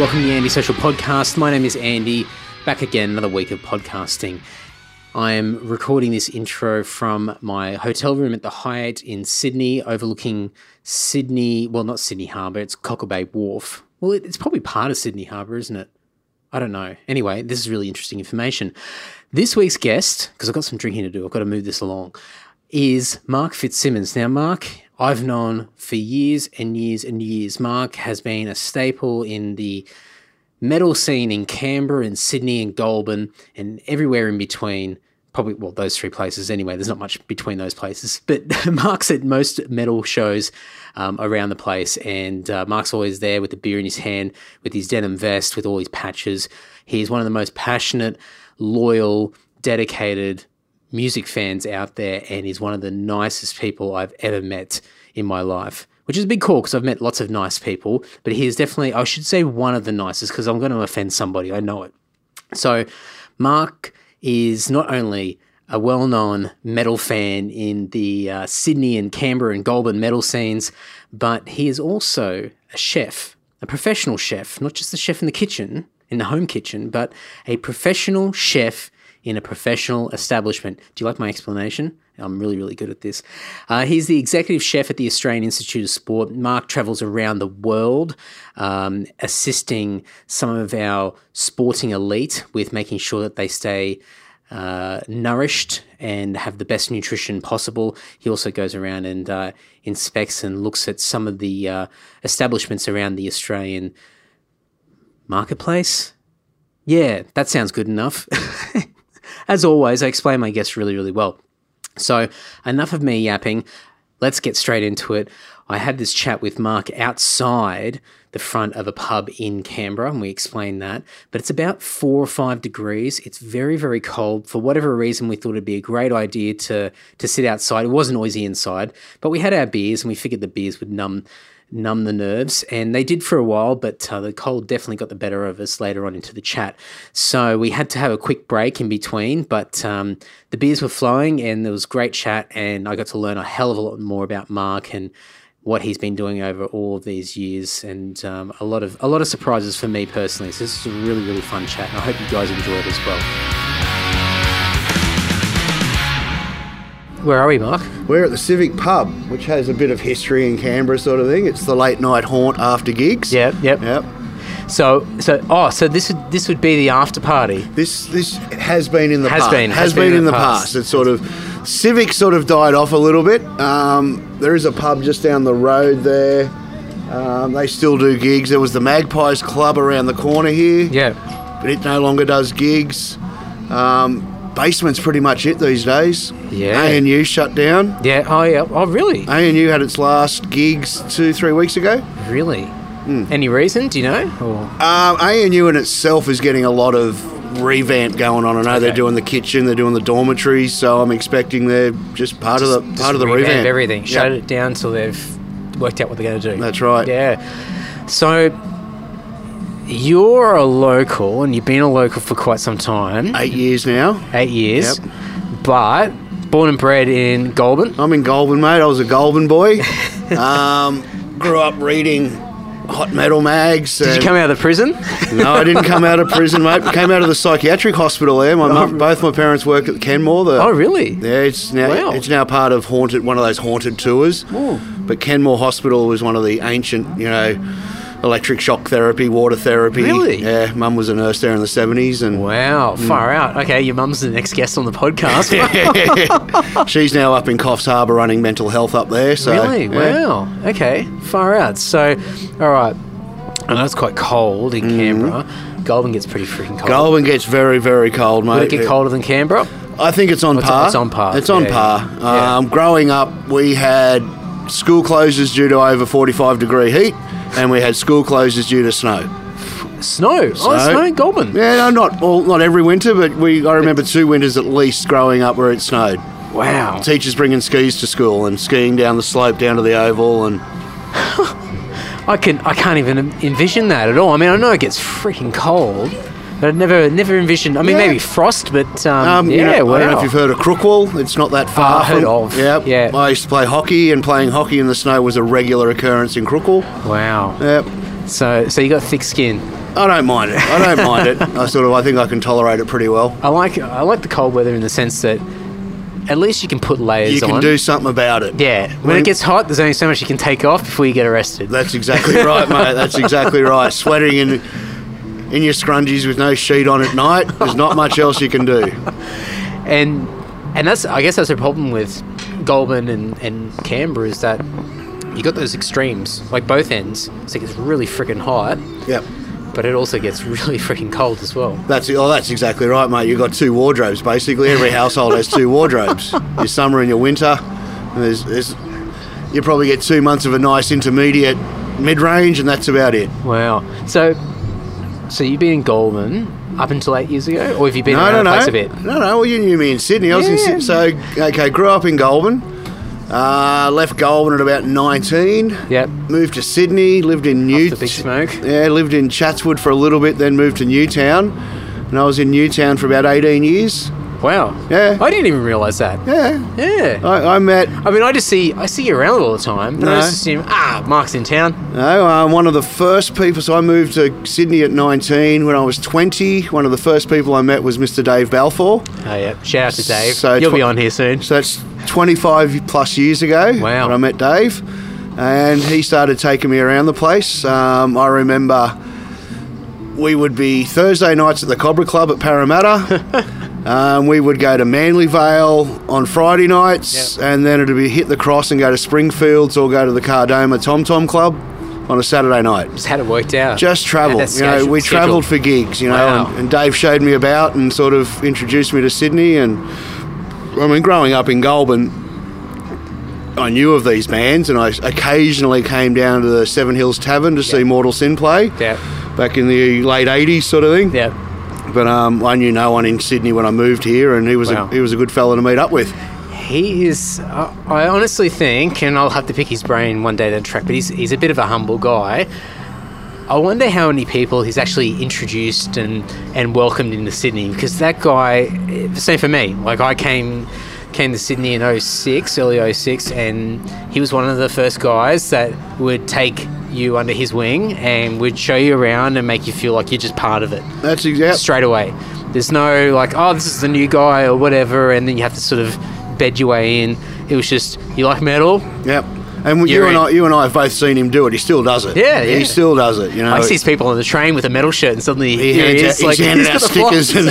Welcome to the Andy Social Podcast. My name is Andy. Back again, another week of podcasting. I am recording this intro from my hotel room at the Hyatt in Sydney, overlooking Sydney. Well, not Sydney Harbour. It's Cockle Bay Wharf. Well, it's probably part of Sydney Harbour, isn't it? I don't know. Anyway, this is really interesting information. This week's guest, because I've got some drinking to do, I've got to move this along, is Mark Fitzsimmons. Now, Mark, I've known for years and years and years. Mark has been a staple in the metal scene in Canberra and Sydney and Goulburn and everywhere in between. Probably, well, those three places anyway. There's not much between those places. But Mark's at most metal shows um, around the place, and uh, Mark's always there with the beer in his hand, with his denim vest, with all his patches. He's one of the most passionate, loyal, dedicated music fans out there, and he's one of the nicest people I've ever met in my life. Which is a big call because I've met lots of nice people, but he is definitely, I should say, one of the nicest because I'm going to offend somebody. I know it. So, Mark is not only a well known metal fan in the uh, Sydney and Canberra and Goulburn metal scenes, but he is also a chef, a professional chef, not just a chef in the kitchen, in the home kitchen, but a professional chef in a professional establishment. Do you like my explanation? I'm really, really good at this. Uh, he's the executive chef at the Australian Institute of Sport. Mark travels around the world, um, assisting some of our sporting elite with making sure that they stay uh, nourished and have the best nutrition possible. He also goes around and uh, inspects and looks at some of the uh, establishments around the Australian marketplace. Yeah, that sounds good enough. As always, I explain my guests really, really well. So, enough of me yapping. Let's get straight into it. I had this chat with Mark outside the front of a pub in Canberra, and we explained that. But it's about four or five degrees. It's very, very cold. For whatever reason, we thought it'd be a great idea to to sit outside. It was noisy inside, but we had our beers, and we figured the beers would numb numb the nerves, and they did for a while, but uh, the cold definitely got the better of us later on into the chat. So we had to have a quick break in between, but um, the beers were flowing, and there was great chat, and I got to learn a hell of a lot more about Mark and what he's been doing over all of these years, and um, a lot of a lot of surprises for me personally. So this is a really really fun chat, and I hope you guys enjoy it as well. Where are we, Mark? We're at the Civic Pub, which has a bit of history in Canberra, sort of thing. It's the late night haunt after gigs. Yep, yep. Yep. So, so oh, so this would this would be the after party. This this has been in the Has past. been, has, been, in the past. past. It's sort of Civic sort of died off a little bit. Um, there is a pub just down the road there. Um, they still do gigs. There was the Magpies Club around the corner here, Yeah, but it no longer does gigs. Um, basement's pretty much it these days. Yeah. ANU shut down. yeah. Oh, yeah. Oh, really? ANU had its last gigs two, three weeks ago. Really? Hmm. Any reason? Do you know? Um, ANU in itself is getting a lot of revamp going on. I know they're doing the kitchen, they're doing the dormitories, so I'm expecting they're just part of the Just part of the revamp revamp. everything. Yep. Shut it down till they've worked out what they're going to do. That's right. Yeah. So you're a local, and you've been a local for quite some time. Eight years now. Eight years. Yep. But born and bred in Goulburn. I'm in Goulburn, mate. I was a Goulburn boy. um, grew up reading hot metal mags. Did you come out of the prison? No, I didn't come out of prison, mate. Came out of the psychiatric hospital there. My mum, both my parents worked at Kenmore. The, oh, really? Yeah, it's now Wow. it's now part of haunted one of those haunted tours. But Kenmore Hospital was one of the ancient, you know, electric shock therapy, water therapy. Really? Yeah, mum was a nurse there in the seventies, and Wow, far out. Okay, your mum's the next guest on the podcast. she's now up in Coffs Harbour running mental health up there. So really? yeah. Wow. Okay, far out. So, all right. I know it's quite cold in Canberra. Goulburn gets pretty freaking cold. Goulburn gets very, very cold, mate. Will it get colder than Canberra? I think it's on It's- par. it's on par. It's on Yeah, par. yeah. Yeah. Um, growing up, we had school closures due to over 45 degree heat, and we had school closures due to snow. Snow. Oh, Snow. snow in Goulburn. Yeah, no, not all, not every winter, but we I remember two winters at least growing up where it snowed. Wow. Teachers bringing skis to school and skiing down the slope down to the oval, and I can I can't even envision that at all. I mean, I know it gets freaking cold, but I'd never never envisioned. I mean, Yeah. maybe frost, but um, um, yeah, you know, wow. I don't know if you've heard of Crookwell. It's not that far. Heard from, of, Yep. yeah. I used to play hockey, and playing hockey in the snow was a regular occurrence in Crookwell. wow. Yep. So so you got thick skin. I don't mind it. I don't mind it. I sort of, I think I can tolerate it pretty well. I like I like the cold weather in the sense that at least you can put layers You can on. do something about it. yeah, when When- it gets hot, there's only so much you can take off before you get arrested. That's exactly right, mate. That's exactly right. Sweating in in your scrungies with no sheet on at night. There's not much else you can do. and and that's I guess that's a problem with Goulburn and, and Canberra is that you got those extremes, like both ends. So it gets really freaking hot, Yep. but it also gets really freaking cold as well. That's oh, that's exactly right, mate. You've got two wardrobes basically. Every household has two wardrobes. Your summer and your winter. And there's, there's, you probably get two months of a nice intermediate mid-range, and that's about it. Wow. So so you've been in Goulburn up until eight years ago, or have you been No, around no, the no, place a bit? no, no. Well, you knew me in Sydney. I was in. Sydney. So okay, grew up in Goulburn. Uh, left Goulburn at about 19. Yep. Moved to Sydney. Lived in The big smoke. Yeah, lived in Chatswood for a little bit, then moved to Newtown. And I was in Newtown for about 18 years. Wow. Yeah. I didn't even realise that. Yeah. Yeah. I, I met I mean, I just see I see you around all the time, but I No. just assume ah, Mark's in town. no, I'm one of the first people. So I moved to Sydney at 19. When I was 20, one of the first people I met was Mr. Dave Balfour. Oh yeah. Shout out to Dave. So You'll tw- be on here soon. So that's 25 plus years ago Wow. when I met Dave. And he started taking me around the place. Um, I remember we would be Thursday nights at the Cobra Club at Parramatta. um, we would go to Manly Vale on Friday nights, Yep. and then it'd be hit the cross and go to Springfields or go to the Cardoma Tom Tom Club on a Saturday night. Just had it worked out. Just travel. Had that You know, we travelled for gigs, you know, Wow. and, and Dave showed me about and sort of introduced me to Sydney. And I mean, growing up in Goulburn, I knew of these bands, and I occasionally came down to the Seven Hills Tavern to see Mortal Sin play Yeah. back in the late '80s, sort of thing. Yeah. But um, I knew no one in Sydney when I moved here, and he was Wow. a, he was a good fella to meet up with. He is. Uh, I honestly think, and I'll have to pick his brain one day down track, but he's he's a bit of a humble guy. I wonder how many people he's actually introduced and, and welcomed into Sydney because that guy, same for me. Like I came came to Sydney in 06, early 06, and he was one of the first guys that would take you under his wing and would show you around and make you feel like you're just part of it That's exactly. straight away. There's no like, oh, this is the new guy or whatever, and then you have to sort of bed your way in. It was just, you like metal? Yep. And you and. I, you and I have both seen him do it. He still does it. Yeah, yeah. He still does it. You know. I see people on the train with a metal shirt, and suddenly He he hands is, out, like he's handing he's out got stickers. And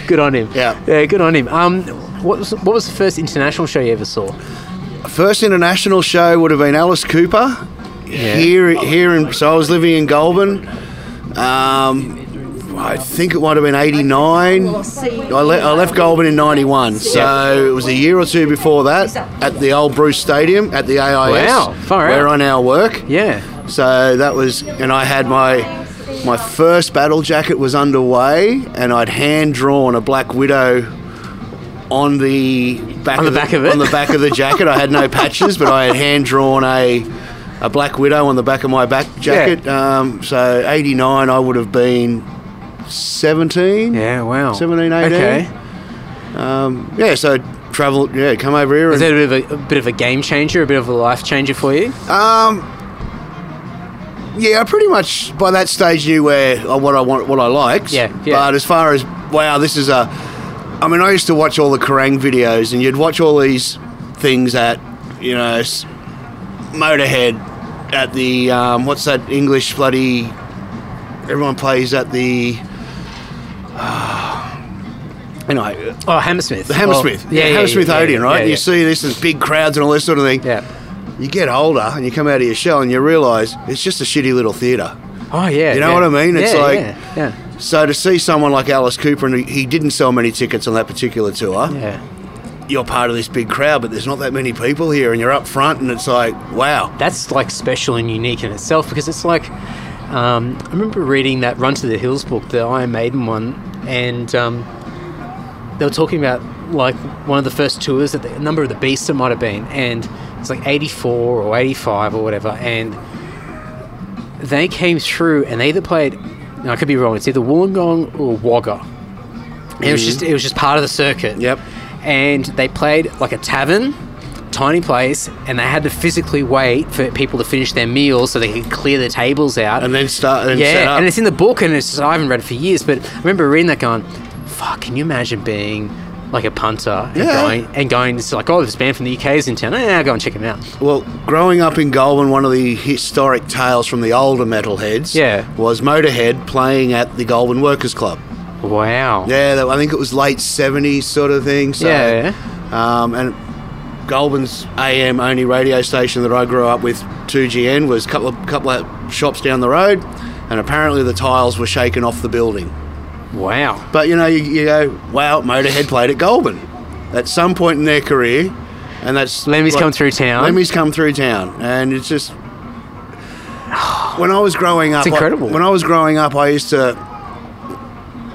good on him. Yeah. yeah, good on him. Um, what was what was the first international show you ever saw? First international show would have been Alice Cooper. Yeah. Here, here in. So I was living in Goulburn. Um, I think it might have been '89. I, le- I left Goulburn in '91, so it was a year or two before that at the old Bruce Stadium at the AIS, Wow, far where out. I now work. Yeah, So that was, and I had my my first battle jacket was underway, and I'd hand drawn a Black Widow on the back On the of back of it? on the back of the jacket. I had no patches, but I had hand drawn a a Black Widow on the back of my back jacket. Um, so eighty nine, I would have been seventeen. yeah, wow. 17, 18. Okay, Um, yeah. So travel. Yeah, come over here. is that a bit, of a, a bit of a game changer, a bit of a life changer for you? Um, yeah, I pretty much by that stage knew where uh, what I want, what I liked. Yeah, yeah. But as far as wow, this is a. I mean, I used to watch all the Kerrang videos, and you'd watch all these things at, you know, Motorhead at the um, what's that English bloody. Everyone plays at the. anyway, Oh, Hammersmith. the Hammersmith, Oh, yeah, yeah, Hammersmith yeah, Odeon, yeah, right? you see this as big crowds and all this sort of thing Yeah. you get older and you come out of your shell and you realise it's just a shitty little theatre. Oh yeah. You know what I mean? It's Yeah, like- yeah, yeah. So to see someone like Alice Cooper and he- didn't sell many tickets on that particular tour, yeah. you're part of this big crowd, but there's not that many people here, and you're up front, and it's like, wow, that's like special and unique in itself because it's like um, I remember reading that Run to the Hills book, the Iron Maiden one, and um, they were talking about like one of the first tours that the a number of the Beasts it might have been, and it's like '84 or '85 or whatever, and they came through and they either played. No, I could be wrong. It's either Wollongong or Wagga. And it was mm. just it was just part of the circuit. Yep. And they played like a tavern, tiny place, and they had to physically wait for people to finish their meals so they could clear the tables out. and then start and set yeah, and it's in the book, and it's I haven't read it for years, but I remember reading that going, "Fuck, can you imagine being like a punter and going and going to like, oh, this band from the UK is in town. Eh, I'll go and check them out. Well, growing up in Goulburn, one of the historic tales from the older metalheads Yeah. was Motorhead playing at the Goulburn Workers Club. Wow. Yeah, I think it was late 70s sort of thing. So, Yeah. Um, and Goulburn's AM only radio station that I grew up with, 2GN, was a couple of, couple of shops down the road, and apparently the tiles were shaken off the building. Wow. But you know, you, you go, wow, Motorhead played at Goulburn at some point in their career, and that's Lemmy's come through town. Lemmy's come through town, and it's just when I was growing up. It's incredible. I, when I was growing up, I used to.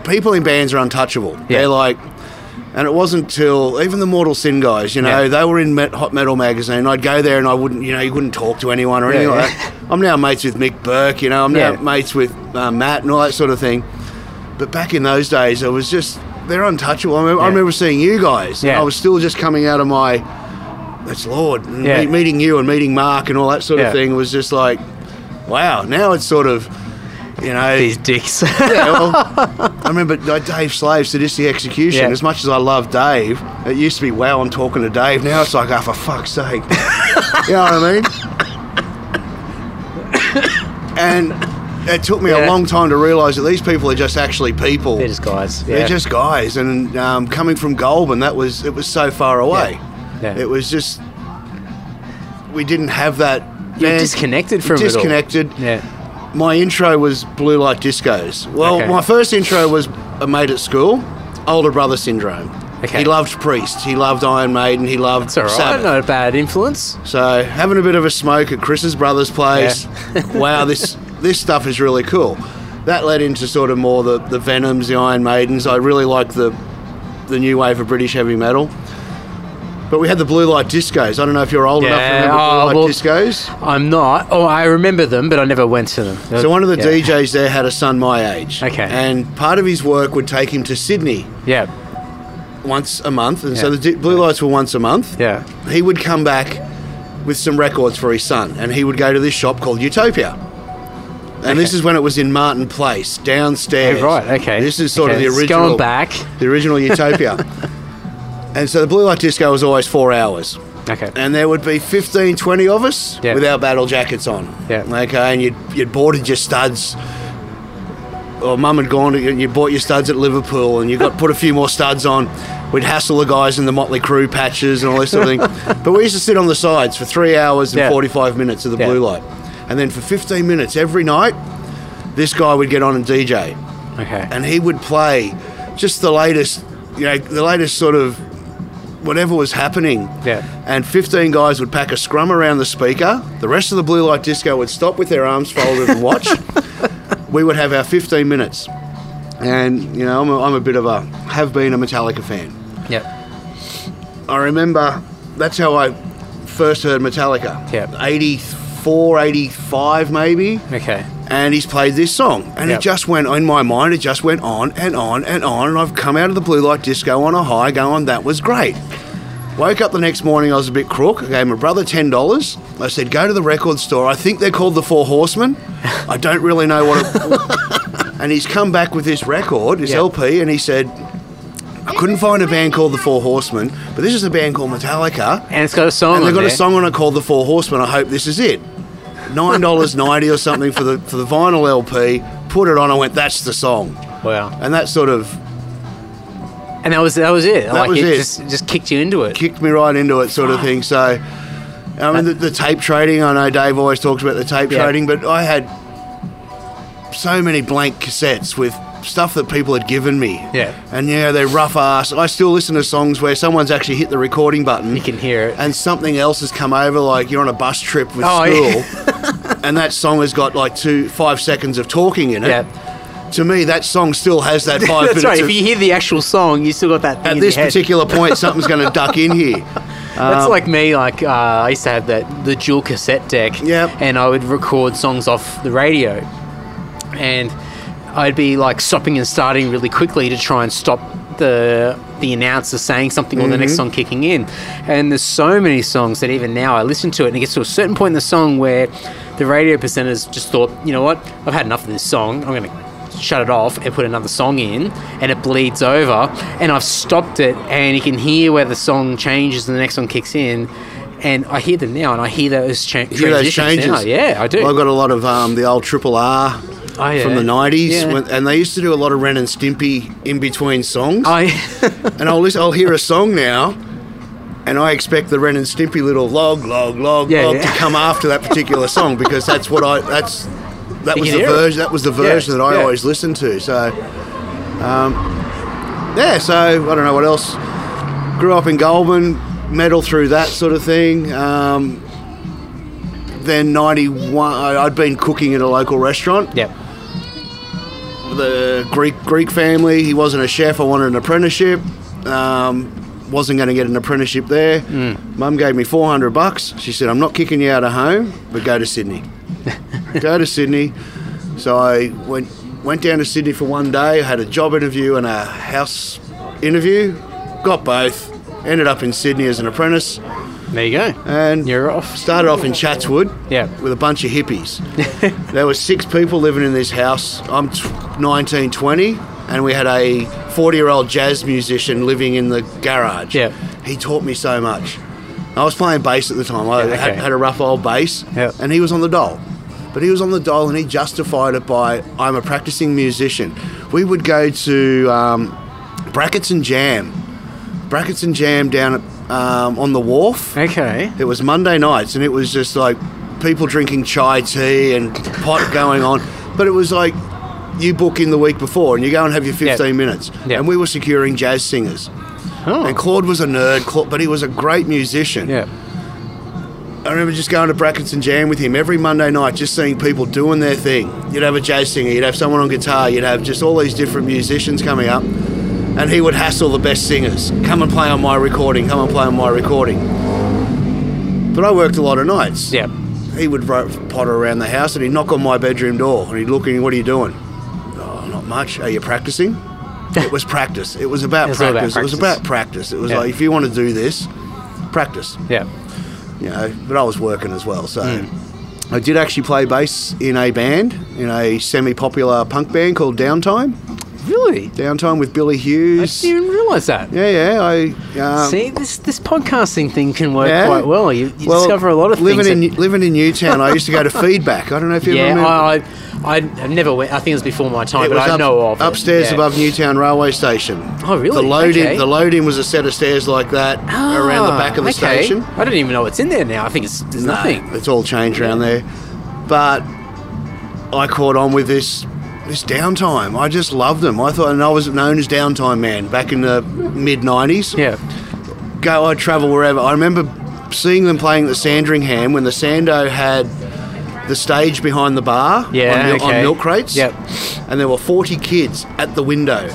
People in bands are untouchable. Yeah. They're like. And it wasn't till even the Mortal Sin guys, you know, Yeah. they were in Met, Hot Metal magazine. I'd go there and I wouldn't, you know, you wouldn't talk to anyone or Yeah, anything like that. I'm now mates with Mick Burke, you know, I'm now mates with uh, Matt and all that sort of thing. But back in those days, it was just they're untouchable. I remember, I remember seeing you guys. Yeah. I was still just coming out of my that's Lord and Yeah. meeting you and meeting Mark and all that sort Yeah. of thing was just like, wow. Now it's sort of, you know. These dicks. yeah, well, I remember Dave Slave, Sadistic Execution. Yeah. As much as I love Dave, it used to be, wow, I'm talking to Dave. Now it's like, oh, for fuck's sake. you know what I mean? and it took me a long time to realise that these people are just actually people. They're just guys. Yeah. They're just guys, and um, coming from Goulburn, that was it was so far away. Yeah. It was just we didn't have that. You're disconnected from disconnected. Yeah. My intro was Blue Light Discos. Well, Okay. my first intro was a mate at school, older brother syndrome. Okay. He loved Priest. He loved Iron Maiden. He loved It's all right. Sabbath. Not a bad influence. So having a bit of a smoke at Chris's brother's place. wow, this this stuff is really cool. That led into sort of more the, the Venoms, the Iron Maidens. I really like the the new wave of British heavy metal. But we had the blue light discos. I don't know if you're old enough to Yeah, remember oh, blue light well- discos. I'm not. Oh, I remember them, but I never went to them. So one of the yeah. DJs there had a son my age. Okay. And part of his work would take him to Sydney Yeah. once a month. And so the blue lights were once a month. Yeah. he would come back with some records for his son, and he would go to this shop called Utopia. And this is when it was in Martin Place, downstairs. Oh, right. Okay. This is sort Okay, of the it's original, Going back. the original Utopia. and so the blue light disco was always four hours, Okay. and there would be 15, 20 of us with our battle jackets on. Yeah. Okay, and you'd you'd boarded your studs. Or mum had gone and you bought your studs at Liverpool and you got put a few more studs on. We'd hassle the guys in the Motley Crue patches and all this sort of thing. but we used to sit on the sides for three hours and Yeah. 45 minutes of the Yeah. blue light. And then for 15 minutes every night, this guy would get on and DJ. Okay. And he would play just the latest, you know, the latest sort of whatever was happening. Yeah. And 15 guys would pack a scrum around the speaker. The rest of the blue light disco would stop with their arms folded and watch. we would have our 15 minutes. And, you know, I'm a, I'm a bit of a, have been a Metallica fan. Yep. I remember that's how I first heard Metallica. Yep. 84, 85 maybe. Okay. And he's played this song. And Yep. it just went, in my mind, it just went on and on and on. And I've come out of the blue light disco on a high going, that was great. Woke up the next morning, I was a bit crook. I gave my brother $10. I said, go to the record store. I think they're called the Four Horsemen. I don't really know what it... and he's come back with this record, this Yeah. LP, and he said, I couldn't find a band called the Four Horsemen, but this is a band called Metallica. And it's got a song And they've got there. a song on it called The Four Horsemen. I hope this is it. Nine dollars ninety or something for the for the vinyl LP. Put it on. I went. That's the song. Wow. And that sort of And that was that was it. like was it, it. Just just kicked you into it. kicked me right into it, sort of thing. So, I mean, the, the tape trading. I know Dave always talks about the tape Yeah. trading, but I had so many blank cassettes with stuff that people had given me. Yeah. And yeah, they're rough ass. I still listen to songs where someone's actually hit the recording button. You can hear it. and something else has come over, like you're on a bus trip with Oh, school, and that song has got like two, five seconds of talking in it. Yeah. To me, that song still has that five That's minutes. right. of- If you hear the actual song, you still got that thing at this particular point, something's going to duck in here. That's Um, like me. Like uh, I used to have that the dual cassette deck. Yep. And I would record songs off the radio, and I'd be like stopping and starting really quickly to try and stop the the announcer saying something or the Mm-hmm. next song kicking in. And there's so many songs that even now I listen to it and it gets to a certain point in the song where the radio presenters just thought, you know what, I've had enough of this song. I'm going to shut it off and put another song in and it bleeds over and I've stopped it and you can hear where the song changes and the next one kicks in and I hear them now and I hear those cha- hear those changes. now. Yeah, I do. Well, I've got a lot of um, the old Triple R Oh, yeah. from the nineties, Yeah. and they used to do a lot of Ren and Stimpy in between songs. I and I'll listen, I'll hear a song now, and I expect the Ren and Stimpy little log, log, log, Yeah, log yeah. to come after that particular song because that's what I that's that You was the version that was the version that I yeah. always listened to. So, um, yeah. So I don't know what else. Grew up in Goulburn, medal through that sort of thing. Um, then '91, I- I'd been cooking at a local restaurant Yep. The Greek Greek family. He wasn't a chef. I wanted an apprenticeship. Um, wasn't going to get an apprenticeship there. Mum gave me four hundred bucks. She said, "I'm not kicking you out of home, but go to Sydney. go to Sydney." So I went went down to Sydney for one day. I had a job interview and a house interview. Got both. Ended up in Sydney as an apprentice There you go. and You're off. started off in Chatswood Yeah. with a bunch of hippies. there were six people living in this house. I'm t- 19, 20, and we had a 40 year old jazz musician living in the garage. Yeah. He taught me so much. I was playing bass at the time. I Yeah, had, okay. had a rough old bass, Yeah. and he was on the dole. But he was on the dole and he justified it by, I'm a practicing musician. We would go to um, Brackets and Jam. Brackets and Jam down at, um, on the wharf. Okay. It was Monday nights, and it was just like people drinking chai tea and pot going on. But it was like you book in the week before, and you go and have your 15 minutes. Yeah. And we were securing jazz singers. Oh. And Claude was a nerd, Claude, but he was a great musician. Yeah. I remember just going to Brackets and Jam with him every Monday night, just seeing people doing their thing. You'd have a jazz singer, you'd have someone on guitar, you'd have just all these different musicians coming up, and he would hassle the best singers. Come and play on my recording, come and play on my recording. But I worked a lot of nights. Yeah. He would potter around the house and he'd knock on my bedroom door and he'd look and what are you doing? Oh, not much. Are you practicing? it was practice. It was about It was all about practice. It was about practice. It was Yeah. like if you want to do this, practice Yeah. you know, but I was working as well. So Hmm. I did actually play bass in a band, in a semi-popular punk band called Downtime. Really? Downtime with Billy Hughes. I didn't even realise that. Yeah, yeah. I um, See, this this podcasting thing can work Yeah. quite well. You, you well, discover a lot of living things. in living in Newtown. I used to go to Feedback. I don't know if you yeah, remember. I, I, I never went. I think it was before my time, it but I up, know of it. upstairs Yeah. above Newtown Railway Station. Oh, really? The loading, Okay. the loading was a set of stairs like that around the Ah, back of the okay. station. I don't even know what's in there now. I think it's there's nothing. It's all changed around there. But I caught on with this this downtime. I just loved them. I thought, and I was known as Downtime Man back in the mid '90s. Yeah. Go, I'd travel wherever. I remember seeing them playing at the Sandringham when the Sando had the stage behind the bar Yeah, on, mil- on milk crates. Yep. And there were 40 kids at the window.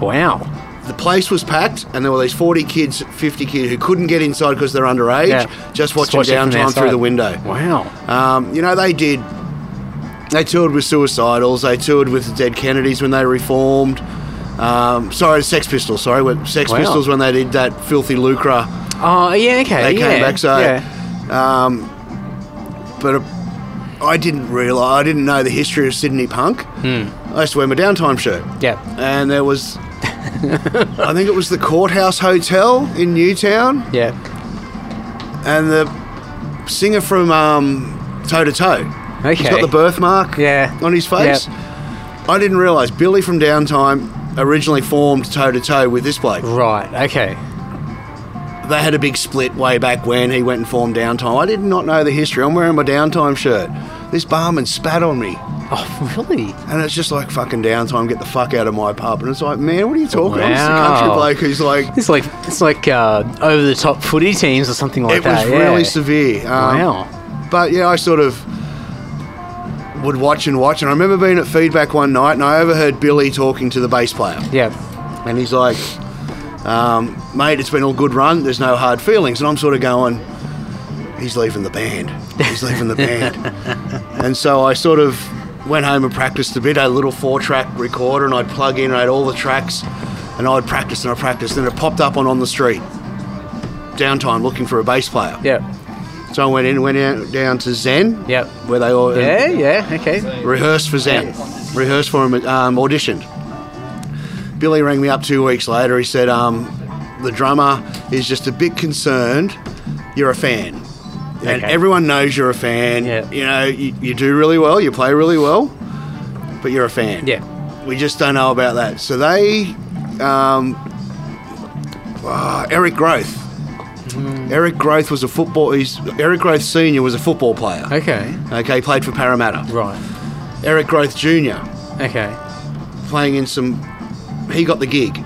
Wow. The place was packed, and there were these 40 kids, 50 kids who couldn't get inside because they're underage, Yeah. just watching watch downtime through the window. Wow. Um, you know, they did. They toured with Suicidals. They toured with the Dead Kennedys when they reformed. Um, sorry, Sex Pistols. Sorry, when Sex Wow. Pistols when they did that filthy lucre. Oh, yeah. Okay. They yeah. came back. So, yeah. but uh, I didn't realize. I didn't know the history of Sydney punk. Hmm. I used to wear my downtime shirt. Yeah. And there was, I think it was the Courthouse Hotel in Newtown, Yeah. and the singer from um, Toe to Toe. Okay. He's got the birthmark Yeah. on his face. I didn't realise Billy from Downtime originally formed toe to toe with this bloke. Right. Okay. They had a big split way back when he went and formed Downtime. I did not know the history. I'm wearing my Downtime shirt. This barman spat on me, Oh, really? and it's just like fucking Downtime. Get the fuck out of my pub. And it's like, man, what are you talking? I'm just a Wow. country bloke who's like. It's like it's like uh, over the top footy teams or something like that. it was that. really severe. Um, Wow. But yeah, I sort of would watch and watch. And I remember being at feedback one night, and I overheard Billy talking to the bass player. Yeah. And he's like, um, mate, it's been a good run. There's no hard feelings. And I'm sort of going, he's leaving the band. He's leaving the band. and so I sort of went home and practiced a bit. I had a little four track recorder and I'd plug in, I had all the tracks. And I'd practice and I practiced, and it popped up on on the street. Downtime looking for a bass player. Yeah. So I went in, went out, down to Zen, Yep. where they all Yeah. Yeah. Okay. rehearsed for Zen, rehearsed for him, um, auditioned. Billy rang me up two weeks later. He said, um, "The drummer is just a bit concerned. You're a fan, and Okay. everyone knows you're a fan. Yeah. You know, you, you do really well, you play really well, but you're a fan. Yeah. We just don't know about that. So they, um, ah, Eric Grothe. Eric Grothe was a football. He's Eric Grothe Senior was a football player. Okay. Okay, played for Parramatta. Right. Eric Grothe Jr. Okay. playing in some. He got the gig.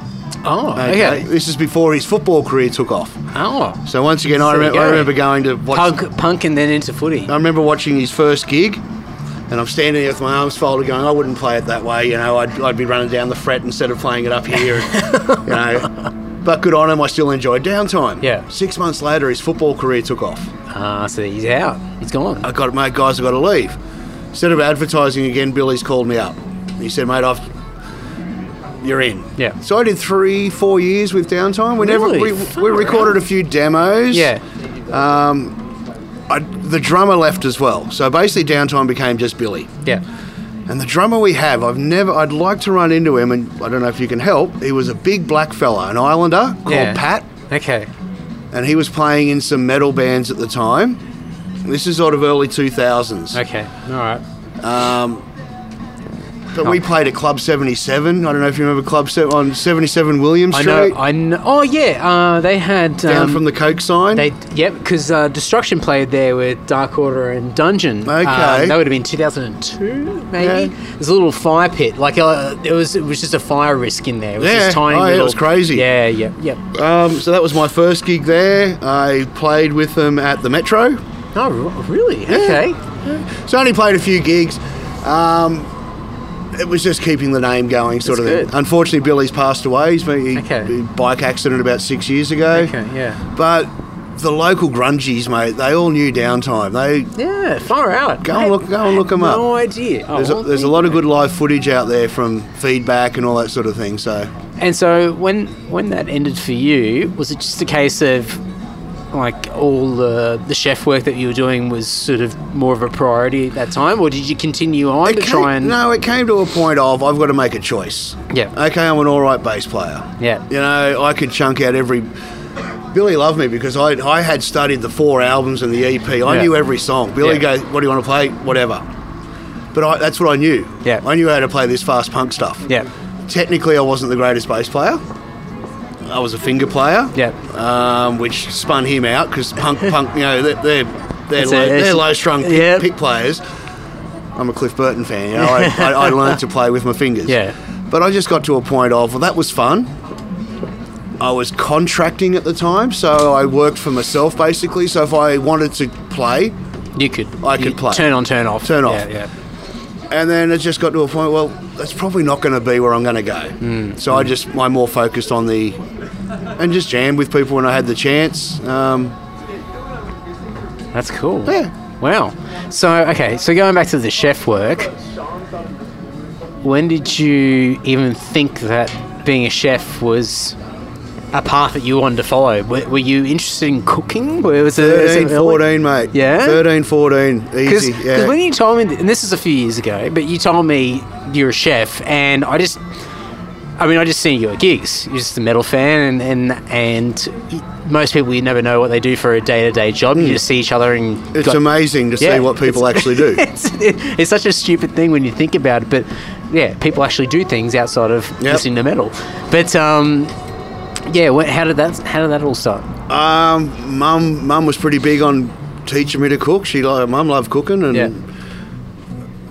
Oh. Okay. This is before his football career took off. Oh. So once again, I, remember, I remember going to watch. Punk, punk, and then into footy. I remember watching his first gig, and I'm standing there with my arms folded, going, "I wouldn't play it that way." You know, I'd, I'd be running down the fret instead of playing it up here. and, you know, but good on him. I still enjoyed downtime. Yeah. Six months later, his football career took off. Ah, so he's out. He's gone. I got, mate, guys, I've got to leave. Instead of advertising again, Billy's called me up. He said, mate, I've, you're in. Yeah. So I did three, four years with downtime. We never, we, we recorded a few demos. Yeah. Um, I, the drummer left as well. So basically, downtime became just Billy. Yeah. And the drummer we have, I've never, I'd like to run into him, and I don't know if you can help. He was a big black fella, an Islander called Yeah. Pat, Okay. and he was playing in some metal bands at the time. This is sort of early 2000s. Okay. All right. Um, But we played at Club 77. I don't know if you remember Club Se- on 77 William I Street. know. I know. Oh yeah. Uh, they had down um, from the Coke sign. They yep, because uh, Destruction played there with Dark Order and Dungeon. Okay. Um, that would have been 2002, maybe. Yeah. There's a little fire pit, like uh, it was. It was just a fire risk in there. It was Yeah. tiny Oh, yeah, it was crazy. Yeah, yeah, yeah. um, so that was my first gig there. I played with them at the Metro. Oh, really? Okay. So I only played a few gigs. Um, it was just keeping the name going, sort That's of thing. good. Unfortunately, Billy's passed away. He's been he, Okay. bike accident about six years ago. Okay. Yeah. But the local grungies, mate, they all knew downtime. They Yeah. Far out. go and look, go and look them up. No idea. Oh, There's a, there's a lot of good live footage out there from feedback and all that sort of thing. So And so when when that ended for you, was it just a case of like all the the chef work that you were doing was sort of more of a priority at that time, or did you continue on to It try and no, it came to a point of I've got to make a choice. yeah Okay, I'm an all right bass player. yeah You know, I could chunk out every. Billy loved me because I, I had studied the four albums and the EP. I Yeah. knew every song. Billy Yeah. goes, "What do you want to play? Whatever." But I, that's what I knew. Yeah. I knew how to play this fast punk stuff. yeah Technically, I wasn't the greatest bass player. I was a finger player. yeah Um, which spun him out because punk, punk, you know, they're they're, they're, low, a- they're low strung pick, yeah. pick players. I'm a Cliff Burton fan. You know, I, I, I learned to play with my fingers. Yeah. But I just got to a point of well, that was fun. I was contracting at the time, so I worked for myself basically. So if I wanted to play, you could I could play. turn on turn off Turn off. yeah yeah and then it just got to a point. Well, that's probably not going to be where I'm going to go. Hmm. So I just I'm more focused on the and just jammed with people when I had the chance. Um, that's cool Yeah. wow so okay so going back to the chef work when did you even think that being a chef was a path that you wanted to follow were, were you interested in cooking was it, was it 13, early? 14, mate. Yeah? 13, 14, Because. Yeah. when you told me, and this is a few years ago, but you told me you're a chef, and I just, I mean, I just seen you at gigs. You're just a metal fan, and and and most people you never know what they do for a day to day job. You just see each other and Hmm. it's got- amazing to Yeah, see what people actually do. It's, it's such a stupid thing when you think about it, but yeah, people actually do things outside of Yep. listening to metal. But um, yeah, wh- how did that how did that all start? Um, mum, mum was pretty big on teaching me to cook. She like mum loved cooking, and Yeah.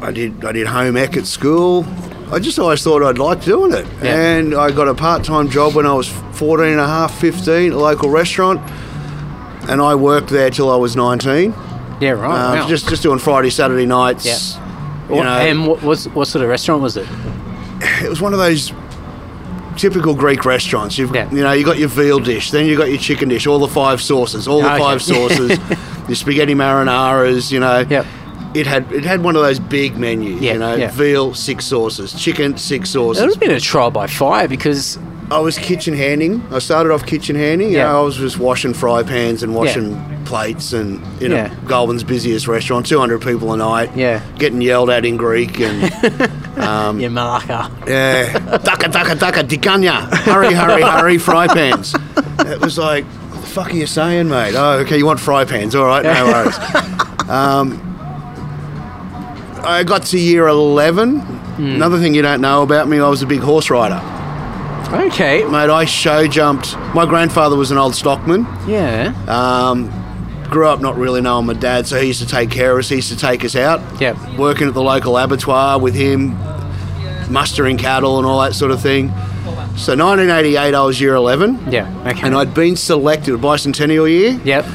I did. I did home ec at school. I just always thought I'd like doing it, Yeah. and I got a part-time job when I was 14 and a half, 15, at a local restaurant, and I worked there till I was 19. Yeah, right. Um, wow. Just just doing Friday, Saturday nights. Yeah. You know, and what was what sort of restaurant was it? it was one of those typical Greek restaurants. You've Yeah. you know you got your veal dish, then you got your chicken dish, all the five sauces, all the Okay. five sauces, your spaghetti marinaras. You know, Yep. it had it had one of those big menus. Yeah, you know, yeah. veal six sauces, chicken six sauces. It would have been a trial by fire because I was kitchen handing. I started off kitchen handing. You Yeah. know, I was just washing fry pans and washing plates and in Yeah. a Goulburn's busiest restaurant, 200 people a night. Yeah. Getting yelled at in Greek and yeah, Malacca. yeah, daka daka daka dikanya, hurry hurry hurry fry pans. It was like, what the fuck are you saying, mate? Oh, okay, you want fry pans? All right, no worries. um, I got to year 11. Hmm. Another thing you don't know about me, I was a big horse rider. Okay. Mate, I show jumped. My grandfather was an old stockman. Yeah. Um, grew up not really knowing my dad, so he used to take care of us. He used to take us out. Yep. Working at the local abattoir with him, mustering cattle and all that sort of thing. So 1988, I was year 11, Yeah. Okay. and I'd been selected a bicentennial year. Yep.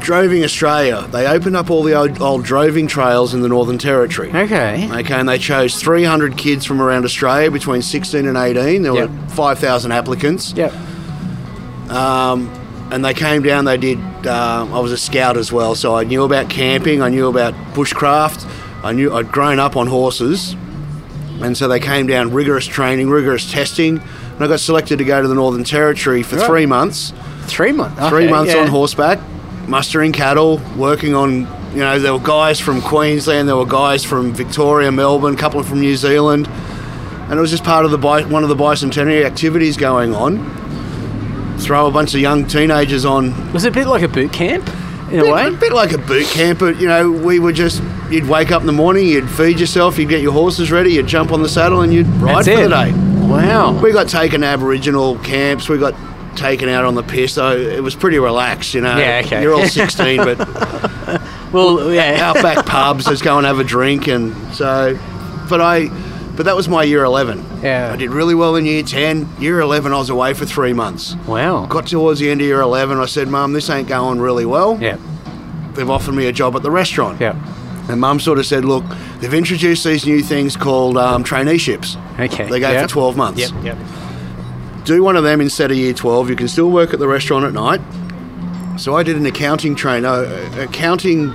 Droving Australia. They opened up all the old, old droving trails in the Northern Territory. Okay. Okay, and they chose 300 kids from around Australia between 16 and 18. There Yep. were 5,000 applicants. Yep. Um, and they came down. They did. Um, I was a scout as well, so I knew about camping. I knew about bushcraft. I knew I'd grown up on horses, and so they came down. Rigorous training, rigorous testing, and I got selected to go to the Northern Territory for Right. three months. Three months. Three months yeah. on horseback, mustering cattle, working on. You know, there were guys from Queensland, there were guys from Victoria, Melbourne, a couple from New Zealand, and it was just part of the bi- one of the bicentenary activities going on. Throw a bunch of young teenagers on Was it a bit like a boot camp in a bit, way? a bit like a boot camp, but you know, we were just you'd wake up in the morning, you'd feed yourself, you'd get your horses ready, you'd jump on the saddle, and you'd ride That's for it. the day. Wow. We got taken to Aboriginal camps, we got taken out on the piss, so it was pretty relaxed, you know. Yeah, okay. You're all 16, but Well, yeah. outback pubs, let's go and have a drink, and so, but I, but that was my year 11. Yeah. I did really well in year 10. Year 11, I was away for three months. Wow. Got towards the end of year 11, I said, Mum, this ain't going really well. Yeah. They've offered me a job at the restaurant. Yeah. And mum sort of said, look, they've introduced these new things called um, traineeships. Okay. They go Yep. for 12 months. Yep. Yep. Do one of them instead of year 12. You can still work at the restaurant at night. So I did an accounting train, uh, accounting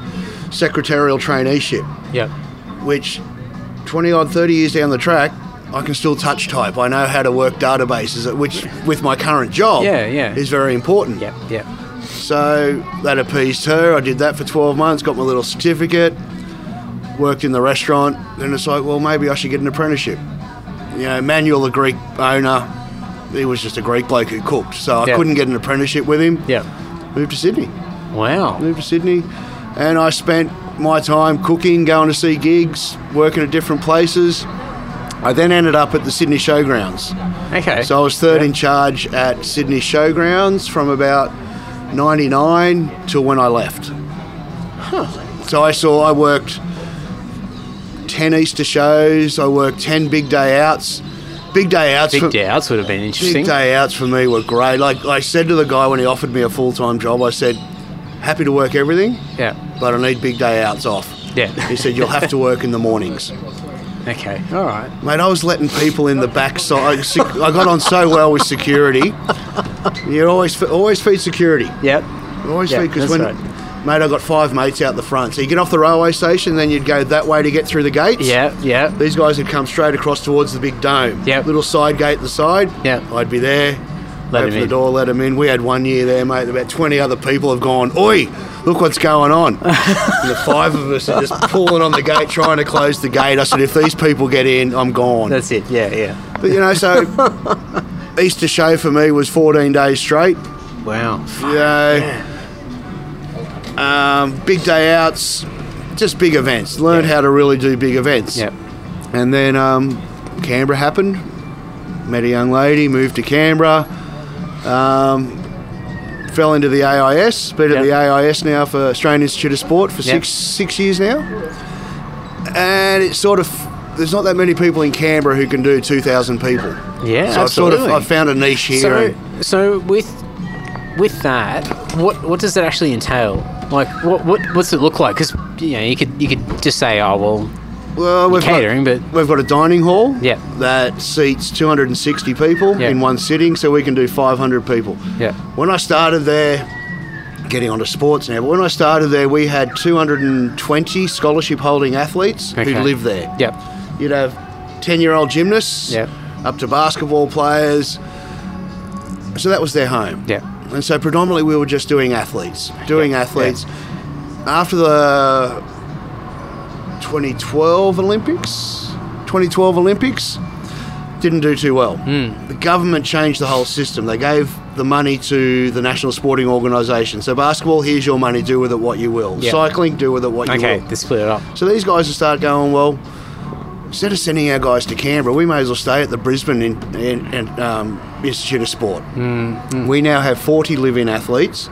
secretarial traineeship, Yep. which 20 odd, 30 years down the track, I can still touch type. I know how to work databases, which with my current job Yeah, yeah. is very important. Yep. Yep. So that appeased her. I did that for 12 months, got my little certificate, worked in the restaurant. Then it's like, well, maybe I should get an apprenticeship. You know, Manuel, the Greek owner, he was just a Greek bloke who cooked. So I Yeah. couldn't get an apprenticeship with him. Yeah. Moved to Sydney. Wow. Moved to Sydney. And I spent my time cooking, going to see gigs, working at different places. I then ended up at the Sydney Showgrounds. Okay. So I was third in charge at Sydney Showgrounds from about 99 till when I left. Huh. So I saw, I worked 10 Easter shows, I worked 10 big day outs. Big day outs Big for, day outs would have been interesting. Big day outs for me were great. Like I said to the guy when he offered me a full time job, I said, happy to work everything, Yeah. but I need big day outs off. Yeah. He said, you'll have to work in the mornings. Okay. All right. Mate, I was letting people in the back side. I got on so well with security. You always always feed security. Yep. Always Yeah, feed because when, right. mate, I got five mates out the front. So you get off the railway station, then you'd go that way to get through the gates. Yeah. Yeah. These guys would come straight across towards the big dome. Yep. Little side gate at the side. Yeah. I'd be there. Let open the door, let them in. We had one year there, mate. About 20 other people have gone, Oi, look what's going on. and the five of us are just pulling on the gate, trying to close the gate. I said, if these people get in, I'm gone. That's it. Yeah. Yeah. But you know, so Easter show for me was 14 days straight. Wow. You know, um, big day outs, just big events. Learned Yeah. how to really do big events. Yep. And then um, Canberra happened. Met a young lady, moved to Canberra. Um, fell into the AIS. Been at Yep. the AIS now for Australian Institute of Sport for Yep. six six years now. And it's sort of there's not that many people in Canberra who can do 2,000 people. Yeah. So I've sort of I found a niche here. So, so with with that, what what does that actually entail? Like, what what what's it look like? Because you know, you could you could just say, oh well, well, we've catering, got, but- we've got a dining hall Yeah. that seats 260 people Yeah. in one sitting, so we can do 500 people. yeah, When I started there, getting onto sports now, but when I started there, we had 220 scholarship holding athletes Okay. who lived there. yep, You'd have 10 year old gymnasts Yep. up to basketball players. So that was their home. Yeah. And so predominantly we were just doing athletes, doing Yeah, athletes. After the 2012 Olympics, 2012 Olympics, didn't do too well. Hmm. The government changed the whole system. They gave the money to the National Sporting Organisation. So basketball, here's your money, do with it what you will. Yeah. Cycling, do with it what you will. Okay, will. they split it up. So these guys have started going, well, instead of sending our guys to Canberra, we may as well stay at the Brisbane in, in, in, um, Institute of Sport. We now have 40 live in athletes.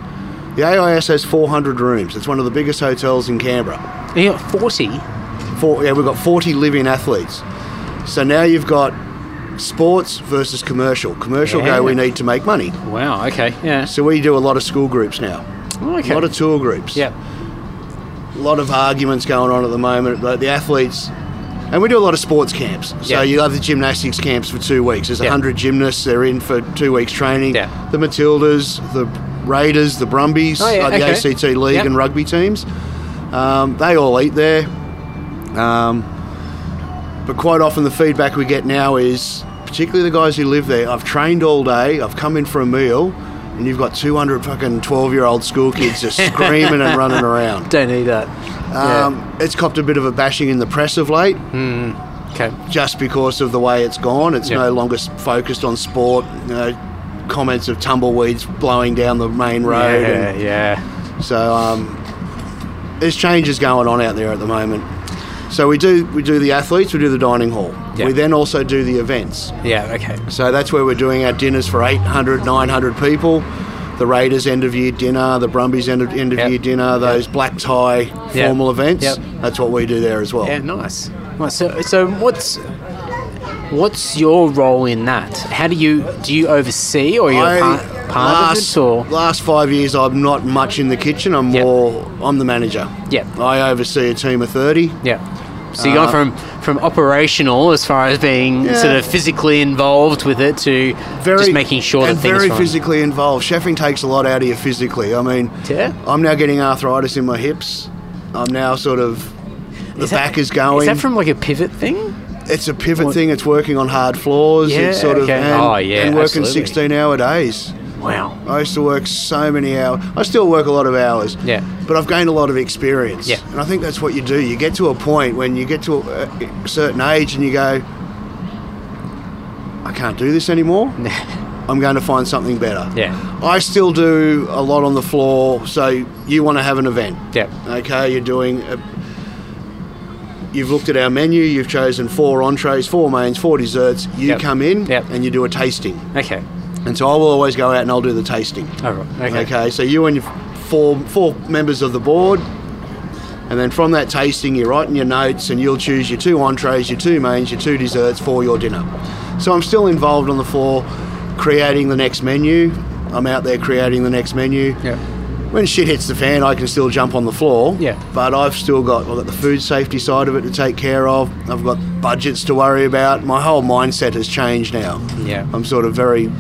The AIS has 400 rooms. It's one of the biggest hotels in Canberra. You got 40? Four, yeah, we've got 40 living athletes. So now you've got sports versus commercial. Commercial Yeah. go, we need to make money. Wow, okay, yeah. So we do a lot of school groups now, Okay. a lot of tour groups. yeah. a lot of arguments going on at the moment. The, the athletes, and we do a lot of sports camps. So Yeah. you have the gymnastics camps for two weeks. There's a Yeah. hundred gymnasts. They're in for two weeks training. Yeah. The Matildas, the Raiders, the Brumbies, Oh, yeah, like the. ACT League Yep. and rugby teams. Um, they all eat there. Um, but quite often the feedback we get now is, particularly the guys who live there, I've trained all day, I've come in for a meal, and you've got 200 fucking 12 year old school kids just screaming and running around. Don't need that. Um, It's copped a bit of a bashing in the press of late, yeah. Okay. just because of the way it's gone. It's Yeah. no longer focused on sport. You know, comments of tumbleweeds blowing down the main road. Yeah, and yeah. so um, there's changes going on out there at the moment. So we do we do the athletes, we do the dining hall. Yeah. We then also do the events. Yeah, okay. So that's where we're doing our dinners for 800, 900 people. The Raiders end of year dinner, the Brumbies end of, end of Yep. year dinner, those black tie Yep. formal events. Yep. That's what we do there as well. Yeah, nice. So, so what's what's your role in that? How do you do you oversee or you're I- part, part last, of it or last five years, I'm not much in the kitchen. I'm Yep. more, I'm the manager. Yeah, I oversee a team of 30. yeah? So you're going from from operational as far as being Uh, Yeah. sort of physically involved with it to just making sure that things very physically involved. Chefing takes a lot out of you physically. I mean, Yeah. I'm now getting arthritis in my hips. I'm now sort of the Is back is going. Is that from like a pivot thing? it's a pivot thing. It's working on hard floors. Yeah, it's sort of and, Oh, yeah, and working absolutely. 16 hour days. Wow. I used to work so many hours. I still work a lot of hours. Yeah. But I've gained a lot of experience. Yeah. And I think that's what you do. You get to a point when you get to a, a certain age and you go, I can't do this anymore. I'm going to find something better. Yeah. I still do a lot on the floor. So you want to have an event. Yeah. Okay, you're doing. A, you've looked at our menu. You've chosen four entrees, four mains, four desserts. You Yep. come in Yep. and you do a tasting. Okay. And so I will always go out and I'll do the tasting. All right. Okay. Okay, so you and your four four members of the board, and then from that tasting, you're writing your notes, and you'll choose your two entrees, your two mains, your two desserts for your dinner. So I'm still involved on the floor, creating the next menu. I'm out there creating the next menu. Yeah. When shit hits the fan, I can still jump on the floor. Yeah. But I've still got I've got the food safety side of it to take care of. I've got budgets to worry about. My whole mindset has changed now. Yeah. I'm sort of very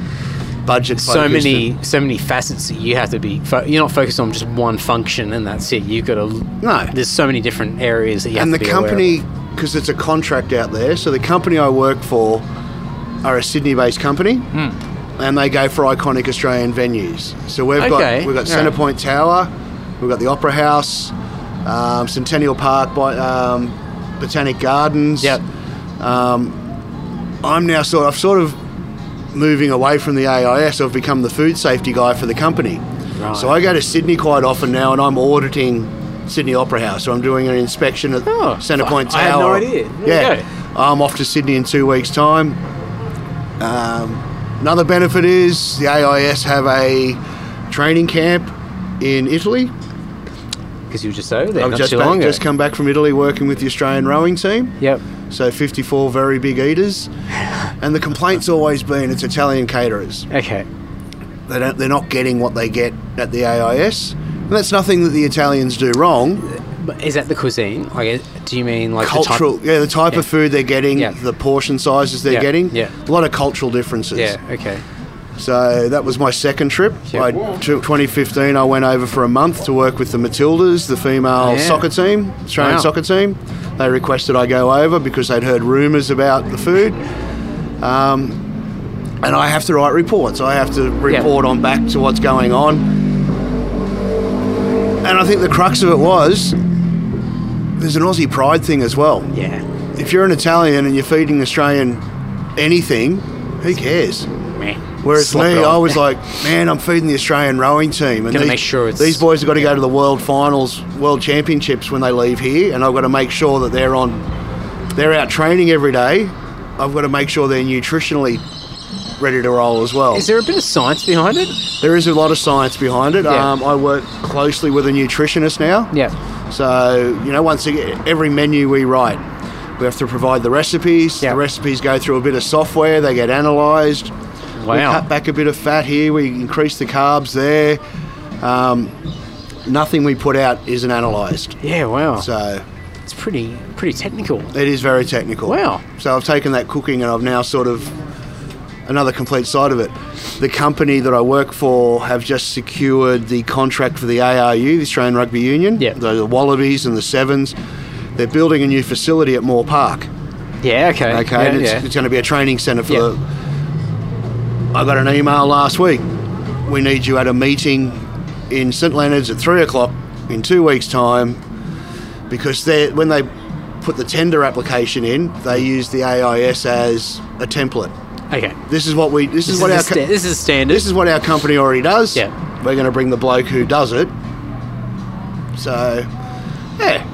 budget. so many so many facets that you have to be fo- you're not focused on just one function and that's it you've got to No. there's so many different areas that you and have the to be aware of. And the company because it's a contract out there so the company i work for are a sydney based company Hmm. and they go for iconic australian venues so we've Okay, got we've got centrepoint tower we've got the opera house um, centennial park by um, botanic gardens Yep. i'm now sort of sort of moving away from the ais i've become the food safety guy for the company. Right. so i go to sydney quite often now and i'm auditing sydney opera house. So i'm doing an inspection at Oh, centrepoint I had no tower. idea. There yeah. i'm off to sydney in two weeks time. Um, another benefit is the ais have a training camp in italy. Because you were just over there i've just, back, just come back from italy working with the australian rowing team. Yep. So 54 very big eaters and the complaint's always been it's italian caterers okay they don't, they're not getting what they get at the ais and that's nothing that the italians do wrong but is that the cuisine like do you mean like cultural the type, yeah the type Yeah. of food they're getting Yeah. the portion sizes they're Yeah, getting yeah. a lot of cultural differences yeah okay so that was my second trip Yeah. I, t- 2015 i went over for a month to work with the matildas the female oh, Yeah. soccer team australian Wow. soccer team they requested i go over because they'd heard rumours about the food um, and I have to write reports. I have to report on back to what's going on. And I think the crux of it was there's an Aussie pride thing as well. Yeah. If you're an Italian and you're feeding Australian anything, who cares? Meh. Whereas Slop me. I was like, man, I'm feeding the Australian rowing team, and these, make sure it's- these boys have got to go to the world finals, world championships when they leave here, and I've got to make sure that they're on, they're out training every day. I've got to make sure they're nutritionally ready to roll as well. Is there a bit of science behind it? there is a lot of science behind it. Yeah. Um, I work closely with a nutritionist now. Yeah. So, you know, once again, every menu we write, we have to provide the recipes. Yeah. The recipes go through a bit of software, they get analysed. Wow. We cut back a bit of fat here, we increase the carbs there. Um, nothing we put out isn't analysed. Yeah. Wow. So it's pretty pretty technical. it is very technical. Wow. So I've taken that cooking and I've now sort of another complete side of it. The company that I work for have just secured the contract for the ARU, the Australian Rugby Union, Yeah. the, the Wallabies and the Sevens. They're building a new facility at Moore Park. Yeah. Okay. Okay, Yeah, and it's, yeah. it's going to be a training centre for the. I got an email last week. We need you at a meeting in St Leonard's at three o'clock in two weeks' time, because they when they put the tender application in, they use the AIS as a template. okay. This is what we. This, This is what our. sta- this is standard. this is what our company already does. Yeah. We're going to bring the bloke who does it. So, yeah,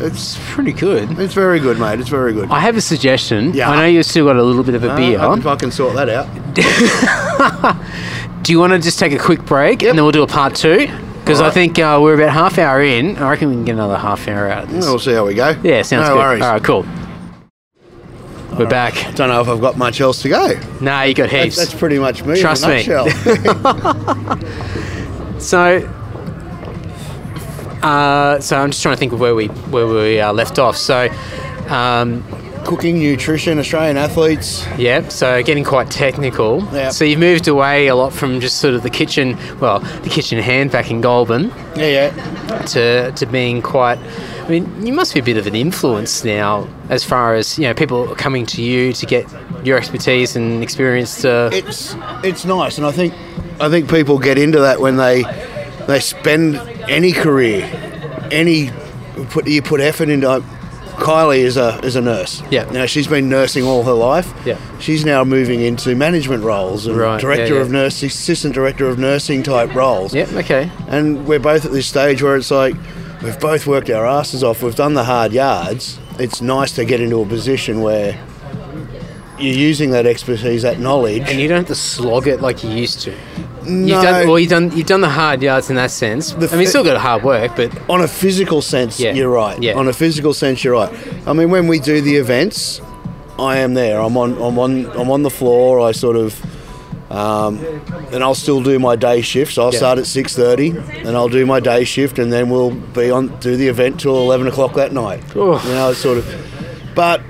it's pretty good. it's very good, mate. It's very good. I have a suggestion. Yeah. I know you've still got a little bit of a Uh, beer. I can fucking sort that out. Do you want to just take a quick break and then we'll do a part two? Because I think uh, we're about half hour in. I reckon we can get another half hour out of this. We'll see how we go. Yeah, sounds no good. worries. All right, cool. We're back. Don't know if I've got much else to go. Nah, you got heaps. that's pretty much me. Trust me. So, uh, so I'm just trying to think of where we where we uh, left off. So, um, Cooking, nutrition, Australian athletes. yeah. So getting quite technical. Yeah. So you've moved away a lot from just sort of the kitchen, well, the kitchen hand back in Goulburn, Yeah, yeah. to to being quite. I mean, you must be a bit of an influence now, as far as you know, people coming to you to get your expertise and experience to. It's it's nice, and I think I think people get into that when they they spend any career, any put you put effort into. Kylie is a is a nurse. Yeah. Now she's been nursing all her life. Yeah. She's now moving into management roles and Right, director yeah. of nursing, assistant director of nursing type roles. Yep. Okay. And we're both at this stage where it's like we've both worked our asses off. We've done the hard yards. It's nice to get into a position where you're using that expertise, that knowledge. And you don't have to slog it like you used to. No, You've done well. You've done you've done the hard yards in that sense. The I mean, fi- still got hard work, but on a physical sense, Yeah, you're right. yeah. On a physical sense, you're right. I mean, when we do the events, I am there. I'm on. I'm on. I'm on the floor. I sort of. Um, and I'll still do my day shift. So I'll Yeah. start at six thirty, and I'll do my day shift, and then we'll be on do the event till eleven o'clock that night. Oof. You know, sort of. But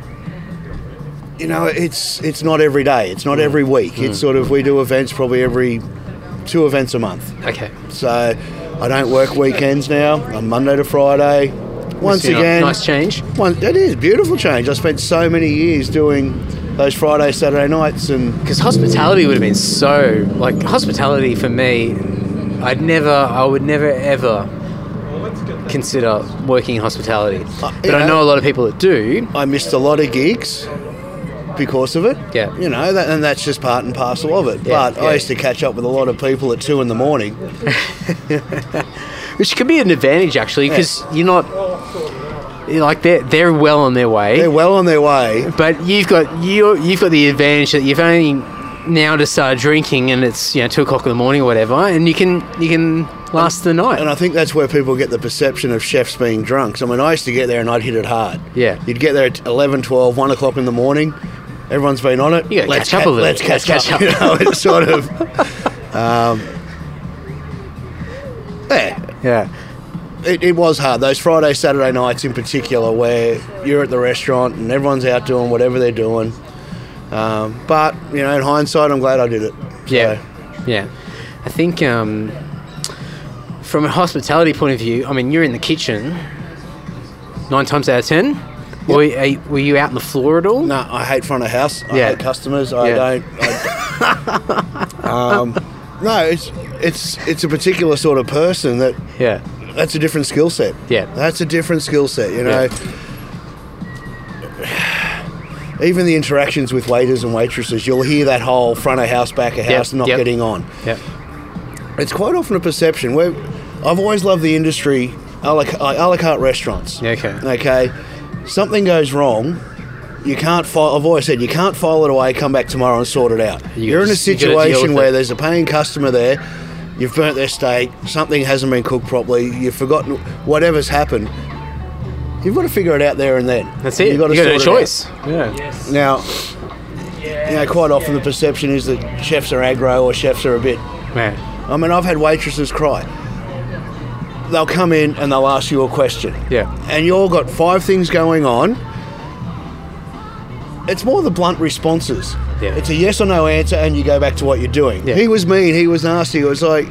you know, it's it's not every day. It's Mm. not every week. It's sort of we do events probably every two events a month. okay. So I don't work weekends now. I'm Monday to Friday. Once So, you know, again, nice change. one, it is beautiful change. I spent so many years doing those Friday, Saturday nights, and Because hospitality would have been so like hospitality for me. I'd never, I would never ever consider working in hospitality. Uh, But I know a lot of people that do. I missed a lot of gigs because of it. Yeah. you know, that, and that's just part and parcel of it. Yeah, but yeah. I used to catch up with a lot of people at two in the morning. Which could be an advantage actually, because you're not you're like they're they're well on their way. They're well on their way. But you've got you you've got the advantage that you've only now just started drinking and it's you know two o'clock in the morning or whatever, and you can you can last the night. And I think that's where people get the perception of chefs being drunks. I mean, I used to get there and I'd hit it hard. Yeah. You'd get there at 11, 12, 1 o'clock in the morning. Everyone's been on it. You gotta let's catch up ca- a little Let's bit. catch, Let's up. catch up. You know, it's sort of. Um, yeah. yeah, It, it was hard. Those Friday, Saturday nights in particular, where you're at the restaurant and everyone's out doing whatever they're doing. Um, but, you know, in hindsight, I'm glad I did it. So, yeah, yeah. I think um, from a hospitality point of view, I mean, you're in the kitchen nine times out of ten. Were, you- were you out on the floor at all? No, I hate front of house. I Yeah. hate customers. I Yeah. don't. I, um, no, it's it's it's a particular sort of person that Yeah. that's a different skill set. Yeah. that's a different skill set. You know. Yeah. Even the interactions with waiters and waitresses, you'll hear that whole front of house, back of Yep, house, not yep. getting on. Yep. It's quite often a perception. Where I've always loved the industry, a la, a la carte restaurants. Okay. Okay, something goes wrong. You can't file. I've always said you can't file it away. Come back tomorrow and sort it out. You You are in a just- you gotta deal situation where it. there's a paying customer there. You've burnt their steak. Something hasn't been cooked properly. You've forgotten whatever's happened. You've got to figure it out there and then. That's it. You've got to you got a sort it out. choice. Yeah. Now, you know, quite often the perception is that chefs are aggro or chefs are a bit Man. I mean, I've had waitresses cry. They'll come in and they'll ask you a question. Yeah. And you all got five things going on. It's more the blunt responses. Yeah. It's a yes or no answer, and you go back to what you're doing. Yeah. He was mean. He was nasty. It was like,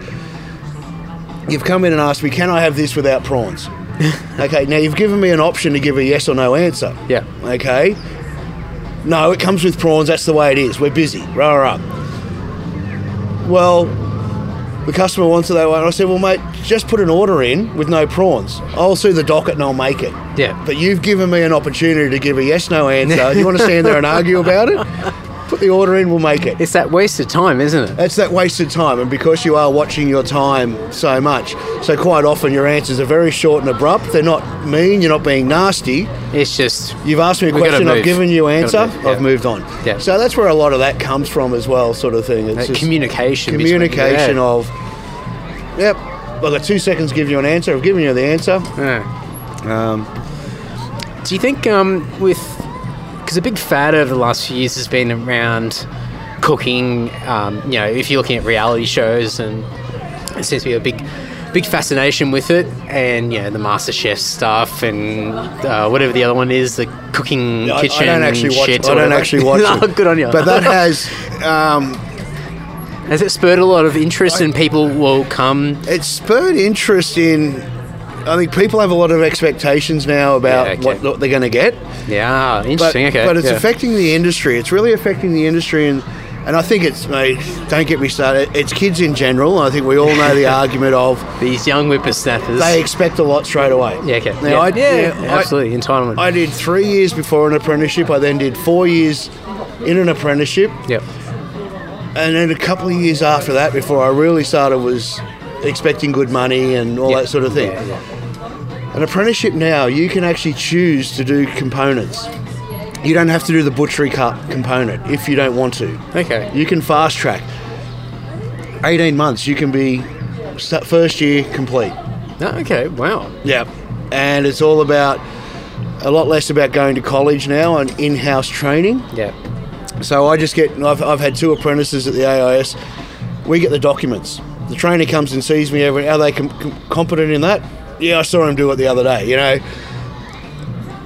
you've come in and asked me, can I have this without prawns? okay, now you've given me an option to give a yes or no answer. Yeah. Okay. No, it comes with prawns. That's the way it is. We're busy. Rah, rah. Well, the customer wants it that way. And I said, well, mate, just put an order in with no prawns. I'll see the docket and I'll make it. Yeah. But you've given me an opportunity to give a yes no answer. you want to stand there and argue about it? Put the order in, we'll make it. It's that wasted time, isn't it? It's that wasted time, and because you are watching your time so much, so quite often your answers are very short and abrupt. They're not mean, you're not being nasty. It's just You've asked me a question, I've given you answer, move, yeah. I've moved on. Yeah. So that's where a lot of that comes from as well, sort of thing. It's communication. communication of, yep, I've got two seconds to give you an answer, I've given you the answer. Yeah. Um, Do you think um, with because a big fad over the last few years has been around cooking? Um, you know, if you're looking at reality shows, and it seems to be a big, big fascination with it, and you know the Master Chef stuff, and uh, whatever the other one is, the cooking I, I kitchen. don't actually watch. shit I don't actually watch No, it. Good on you. But that has, um, has it spurred a lot of interest, and people will come. it's spurred interest in. I think people have a lot of expectations now about Yeah, okay. what, what they're going to get. Yeah, oh, but, interesting. okay, but it's yeah. affecting the industry. It's really affecting the industry, and and I think it's mate. Don't get me started. It's kids in general. I think we all know the argument of these young whippersnappers. they expect a lot straight away. yeah, okay. Now, yeah, I, yeah, yeah, absolutely entitlement. I did three years before an apprenticeship. I then did four years in an apprenticeship, yep. and then a couple of years after that, before I really started, was expecting good money and all Yeah. that sort of thing. Yeah, yeah. An apprenticeship now, you can actually choose to do components. You don't have to do the butchery cut component if you don't want to. Okay. You can fast track. 18 months, you can be st- first year complete. Oh, okay. Wow. Yeah. And it's all about a lot less about going to college now and in house training. Yeah. So I just get, I've, I've had two apprentices at the AIS. We get the documents. The trainer comes and sees me every, are they com- competent in that? Yeah, I saw him do it the other day. You know,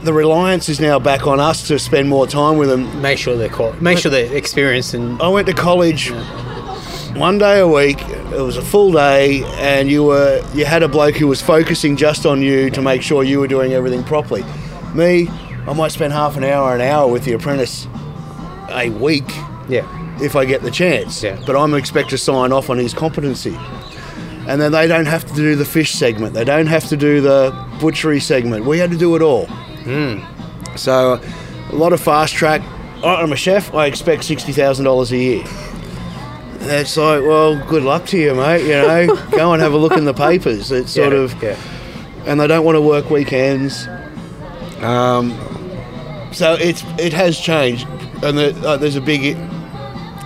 the reliance is now back on us to spend more time with them. Make sure they're qual- make sure they're experienced and I went to college one day a week. It was a full day, and you were you had a bloke who was focusing just on you to make sure you were doing everything properly. Me, I might spend half an hour, an hour with the apprentice a week yeah. if I get the chance. Yeah. But I'm expected to sign off on his competency. And then they don't have to do the fish segment. They don't have to do the butchery segment. We had to do it all. So a lot of fast track. I'm a chef. I expect sixty thousand dollars a year. That's like, well, good luck to you, mate. You know, go and have a look in the papers. It's sort Yeah, of, yeah. and they don't want to work weekends. Um, so it's it has changed, and the, uh, there's a big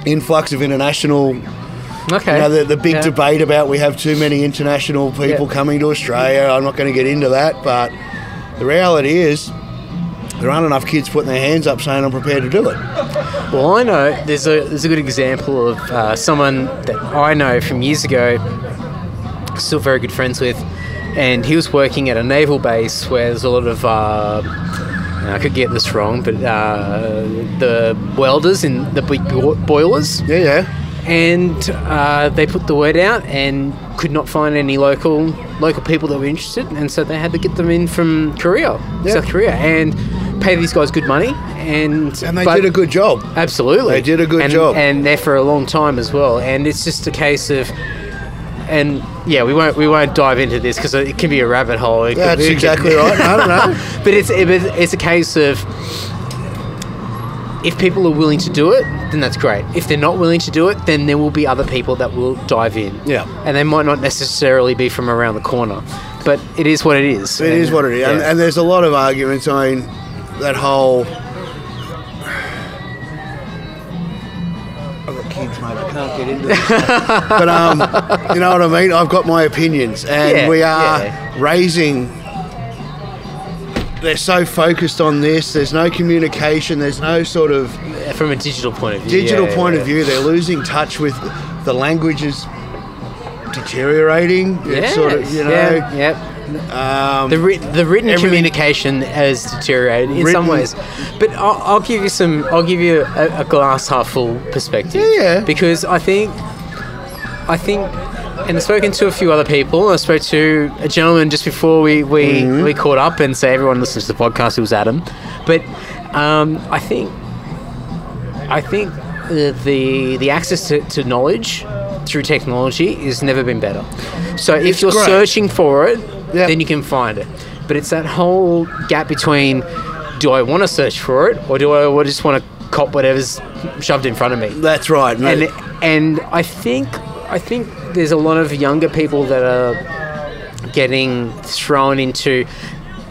influx of international. Okay. You know, the, the big Yeah. debate about we have too many international people Yeah. coming to Australia. I'm not going to get into that, but the reality is there aren't enough kids putting their hands up saying I'm prepared to do it. Well, I know there's a there's a good example of uh, someone that I know from years ago, still very good friends with, and he was working at a naval base where there's a lot of. Uh, I could get this wrong, but uh, the welders in the big boilers, Yeah, yeah. And uh, they put the word out and could not find any local local people that were interested, and so they had to get them in from Korea, Yeah. South Korea, and pay these guys good money, and And they did a good job. Absolutely, They did a good and, job. and they're for a long time as well. And it's just a case of, and yeah, we won't we won't dive into this because it can be a rabbit hole. It That's could- exactly right. I don't know, but it's it, it's a case of if people are willing to do it, then that's great. If they're not willing to do it, then there will be other people that will dive in. Yeah. and they might not necessarily be from around the corner, but it is what it is. It is what it is. And, Yeah. and there's a lot of arguments. I mean, that whole. I've got kids, mate. I can't get into this. but, um, you know what I mean? I've got my opinions. And Yeah, we are yeah. raising. They're so focused on this. There's no communication. There's no sort of from a digital point of view. digital yeah, point yeah. of view. They're losing touch with the language is deteriorating. It's Yes, sort of, you know. yeah, yep. Um, The, writ- the written communication has deteriorated in some ways, but I'll, I'll give you some. I'll give you a, a glass half full perspective. Yeah, yeah. Because I think, I think, and I've spoken to a few other people. I spoke to a gentleman just before we we, Mm-hmm. we caught up, and say everyone listens to the podcast. It was Adam, but um, I think, I think the the, the access to, to knowledge through technology has never been better. So if It's you're great. searching for it, Yep. then you can find it. But it's that whole gap between do I want to search for it or do I just want to cop whatever's shoved in front of me? that's right. No, And and I think I think there's a lot of younger people that are getting thrown into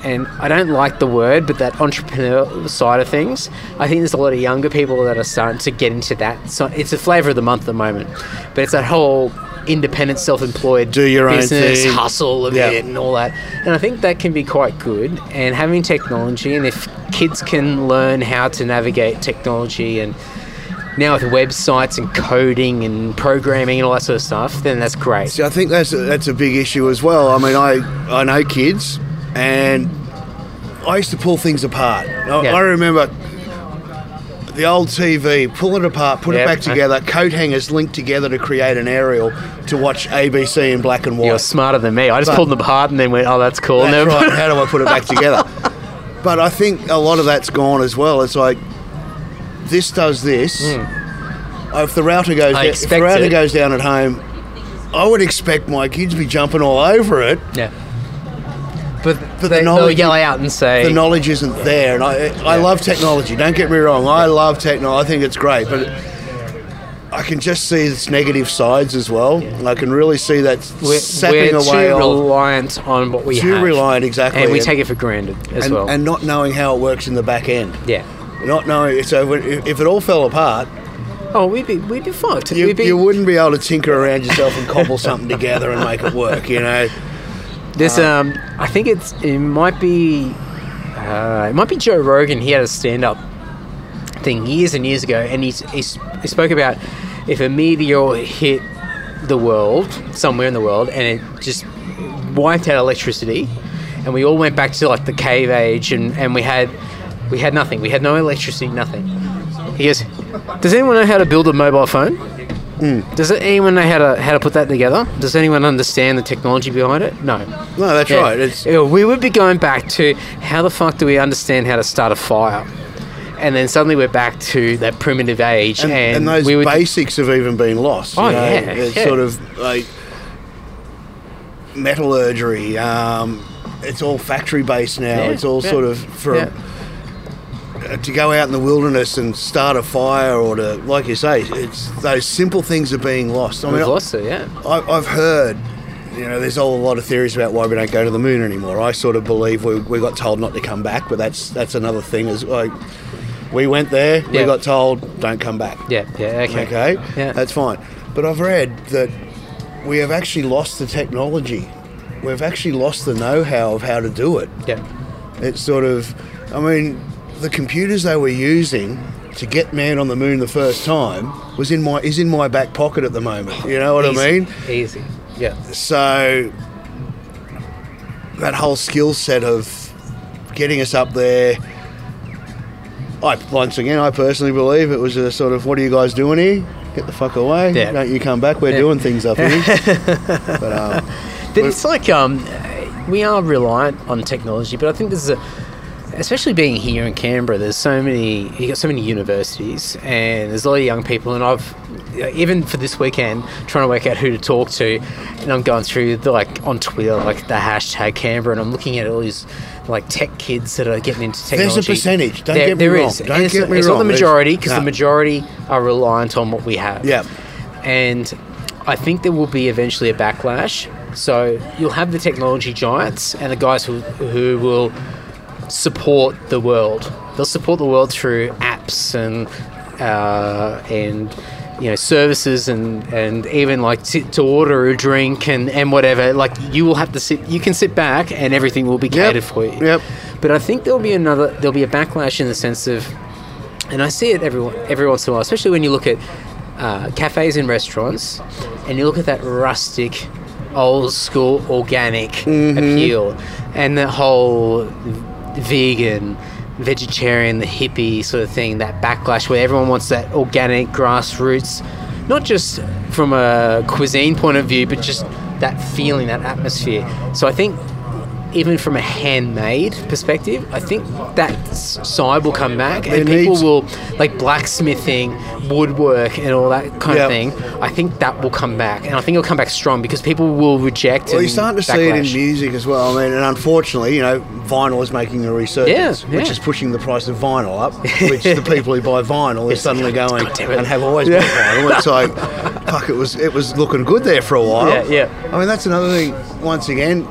and I don't like the word, but that entrepreneur side of things. I think there's a lot of younger people that are starting to get into that. So it's a flavour of the month at the moment, but it's that whole independent, self-employed, Do your own business thing. hustle of Yeah. it and all that. And I think that can be quite good. And having technology, and if kids can learn how to navigate technology and now with websites and coding and programming and all that sort of stuff, then that's great. See, I think that's a, that's a big issue as well. I mean, I I know kids, and I used to pull things apart. I, Yeah. I remember the old TV, pull it apart, put Yeah. it back together, coat hangers linked together to create an aerial to watch ABC in black and white. You're smarter than me. I just But- pulled them apart and then went, "Oh, that's cool." That's right. How do I put it back together? But I think a lot of that's gone as well. It's like this does this. Oh, If the router goes. I if the router it. goes down at home, I would expect my kids to be jumping all over it. Yeah. But, the they, they'll yell out and say, The knowledge isn't there, and I, I love technology. Don't get me wrong. I love technology. I think it's great, but I can just see its negative sides as well. And I can really see that we're, sapping we're away too reliant on what we Too have. Too reliant, exactly, And we and- take it for granted as and, well. and not knowing how it works in the back end. yeah. Not knowing. So if, if it all fell apart, Oh, we'd be we'd be fucked. you, be, you wouldn't be able to tinker around yourself and cobble something together and make it work. You know. This um, I think it's it might be uh, it might be Joe Rogan. He had a stand up thing years and years ago, and he's, he's he spoke about if a meteor hit the world somewhere in the world and it just wiped out electricity, and we all went back to like the cave age, and, and we had we had nothing. We had no electricity, nothing. He goes, "Does anyone know how to build a mobile phone?" Does anyone know how to how to put that together? Does anyone understand the technology behind it? No. No, that's Yeah. right. It's we would be going back to how the fuck do we understand how to start a fire? And then suddenly we're back to that primitive age, and, and, and those we basics have even been lost. you Oh, know? yeah, It's yeah. sort of like metallurgy. Um, it's all factory based now. Yeah, it's all yeah, sort of uh, Uh, to go out in the wilderness and start a fire, or to like you say, it's those simple things are being lost. I We've mean, lost it, yeah. I, I've heard. You know, there's all a lot of theories about why we don't go to the moon anymore. I sort of believe we, we got told not to come back, but that's that's another thing. Is like we went there, we got told don't come back. Yeah, yeah, okay. Okay, Yeah. that's fine. But I've read that we have actually lost the technology. We've actually lost the know-how of how to do it. yeah. It's sort of, I mean, the computers they were using to get man on the moon the first time was in my is in my back pocket at the moment. You know what Easy, I mean? Easy. Yeah. So that whole skill set of getting us up there. I once again, I personally believe it was a sort of, what are you guys doing here? Get the fuck away! Yeah. Don't you come back? We're Yeah. doing things up here. but um, But it's like um, we are reliant on technology, but I think there's a especially being here in Canberra, there's so many you got so many universities, and there's a lot of young people. And I've even for this weekend trying to work out who to talk to, and I'm going through the, like on Twitter like the hashtag Canberra, and I'm looking at all these like tech kids that are getting into technology. There's a percentage. Don't There- get me there wrong. is. Don't it's, get me it's wrong. not the majority because no. the majority are reliant on what we have. Yeah. And I think there will be eventually a backlash. So you'll have the technology giants and the guys who, who will support the world. They'll support the world through apps and uh, and you know services and and even like to, to order a drink and and whatever. Like you will have to sit. You can sit back and everything will be catered for you. Yep. But I think there'll be another. There'll be a backlash in the sense of and I see it every every once in a while, especially when you look at uh, cafes and restaurants, and you look at that rustic, old school, organic appeal, and the whole vegan, vegetarian, the hippie sort of thing, that backlash where everyone wants that organic grassroots, not just from a cuisine point of view, but just that feeling, that atmosphere. So I think even from a handmade perspective, I think that side will come back, and It people needs- will like blacksmithing, woodwork, and all that kind Yep. of thing. I think that will come back, and I think it'll come back strong because people will reject. Well, you're starting to see it in music as well. I mean, and unfortunately, you know, vinyl is making a resurgence, Yeah, which is pushing the price of vinyl up, which the people who buy vinyl are suddenly going and have always bought vinyl. It's like, fuck, it was it was looking good there for a while. Yeah, yeah. I mean, that's another thing. Once again,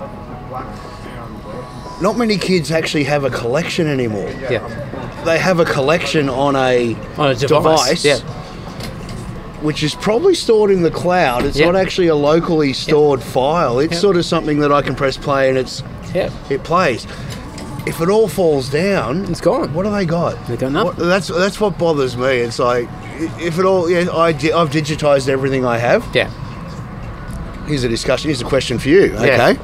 not many kids actually have a collection anymore. Yeah, They have a collection on a on a device. Yeah, which is probably stored in the cloud. It's Yeah. not actually a locally stored file. It's sort of something that I can press play and it's yeah. it plays. If it all falls down, It's gone. What do they got? They got nothing. That's that's what bothers me. It's like if it all, yeah, I, di- I've digitized everything I have. Yeah. Here's a discussion. Here's a question for you. Okay.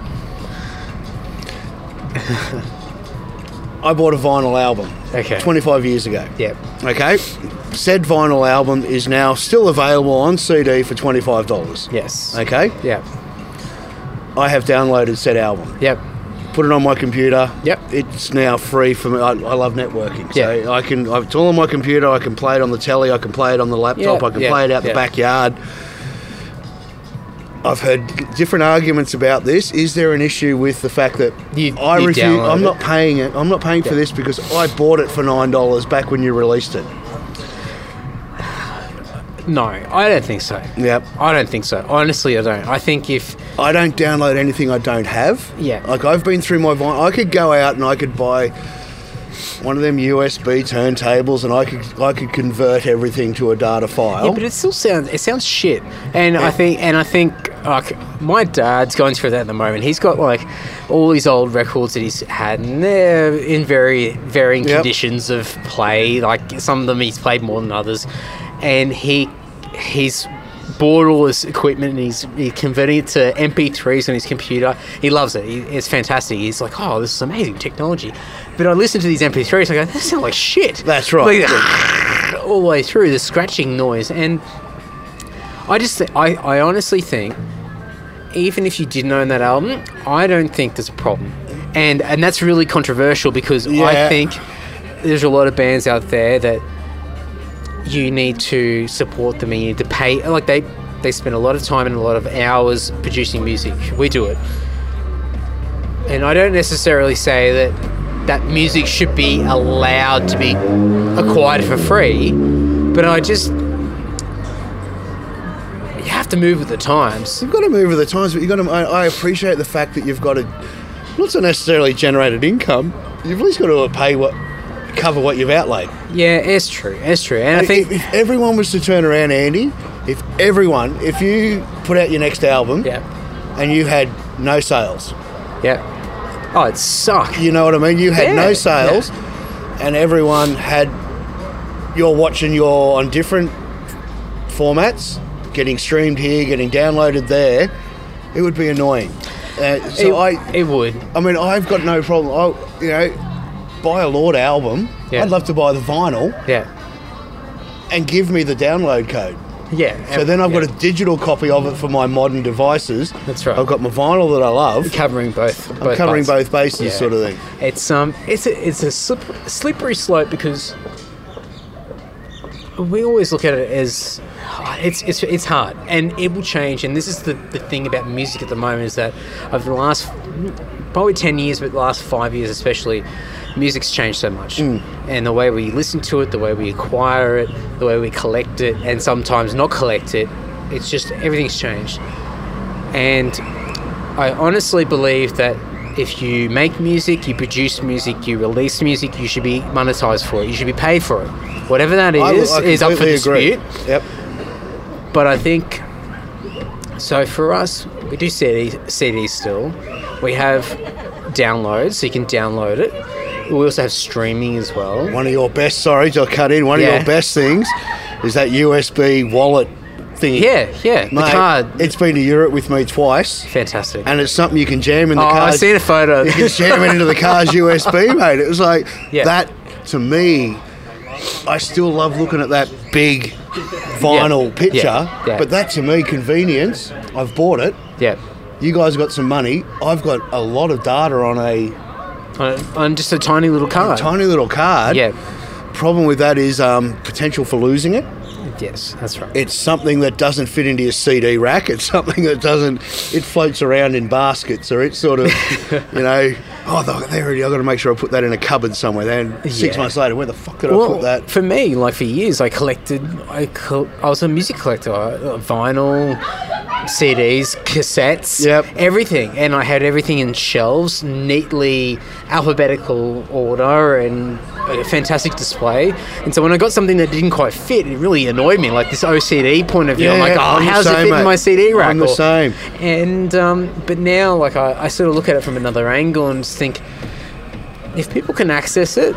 I bought a vinyl album. Okay. 25 years ago. Yep. Okay. Said vinyl album is now still available on CD for $25. Yes. Okay. Yep. I have downloaded said album. Yep. Put it on my computer. Yep. It's now free for me. I, I love networking. So Yeah. I can, it's all on my computer. I can play it on the telly. I can play it on the laptop. Yeah, I can yeah, play it out the yeah. backyard. I've heard different arguments about this. Is there an issue with the fact that You- I you refuse? I'm not paying it. I'm not paying for this because I bought it for nine dollars back when you released it. No, I don't think so. Yep. I don't think so. Honestly, I don't. I think if I don't download anything I don't have. Yeah. Like I've been through my vinyl. I could go out and I could buy one of them USB turntables and I could I could convert everything to a data file. Yeah, but it still sounds it sounds shit. And I think and I think like my dad's going through that at the moment. He's got like all these old records that he's had and they're in very varying Yep. conditions of play. Like some of them he's played more than others. And he he's bought all this equipment and he's, he's converting it to MP3s on his computer. He loves it. He, it's fantastic. He's like, oh, this is amazing technology. But I listen to these MP3s, and I go, that sound like shit. That's right. Like, all the way through the scratching noise and I just I, I honestly think even if you didn't own that album I don't think there's a problem and and that's really controversial because I think there's a lot of bands out there that you need to support them and you need to pay like they they spend a lot of time and a lot of hours producing music we do it and I don't necessarily say that that music should be allowed to be acquired for free, but I just you have to move with the times. You've got to move with the times, but you've got to. I, I appreciate the fact that you've got to, not so necessarily generated income. You've at least got to pay what, cover what you've outlaid. Yeah, it's true. It's true, and I think if, if everyone was to turn around, Andy, if everyone, if you put out your next album yeah, and you had no sales, yeah. Oh, it suck. you know what I mean? You had Yeah, no sales, and everyone had. You're watching your on different formats, getting streamed here, getting downloaded there. It would be annoying. Uh, so it, I, it would. I mean, I've got no problem. I, you know, buy a Lord album. Yeah. I'd love to buy the vinyl Yeah, and give me the download code. Yeah. So then I've yeah. got a digital copy of it for my modern devices. That's right. I've got my vinyl that I love. covering both. I'm covering parts. both bases, Yeah. sort of thing. It's um, it's a it's a slip, slippery slope because we always look at it as it's it's it's hard and it will change. And this is the the thing about music at the moment is that over the last probably ten years, but the last five years especially, music's changed so much, mm. and the way we listen to it, the way we acquire it, the way we collect it, and sometimes not collect it. It's just everything's changed, and I honestly believe that if you make music, you produce music, you release music, you should be monetized for it. You should be paid for it. Whatever that I- is I is up for completely agree. dispute. Yep. But I think so. For us, we do CD, CDs still. We have downloads, so you can download it. We also have streaming as well. One of your best, sorry, to cut in, one of your best things is that USB wallet thing. Yeah, yeah. The Mate, card, It's been to Europe with me twice, fantastic. and it's something you can jam in the oh, car. I've seen a photo. You can jam it into the car's USB, mate. It was like Yeah. that to me. I still love looking at that big vinyl Yeah. picture, Yeah. Yeah. but that to me convenience. I've bought it. yeah. You guys got some money. I've got a lot of data on a On, on just a tiny little card. tiny little card. Yeah. Problem with that is um, potential for losing it. Yes, that's right. It's something that doesn't fit into your CD rack. It's something that doesn't. It floats around in baskets, or it's sort of, you know. Oh, there it is. I've got to make sure I put that in a cupboard somewhere. Then six Yeah. months later, where the fuck did I put that? for me, like for years, I collected. I col- I was a music collector, uh, vinyl, CDs, cassettes, Yep. everything, and I had everything in shelves, neatly alphabetical order, and a fantastic display. And so when I got something that didn't quite fit, it really annoyed me. Like this OCD point of view, I'm Yeah, like, oh, I'm how's it same, fit in my CD rack? I'm the same. And um, but now, like I, I sort of look at it from another angle and just think, if people can access it,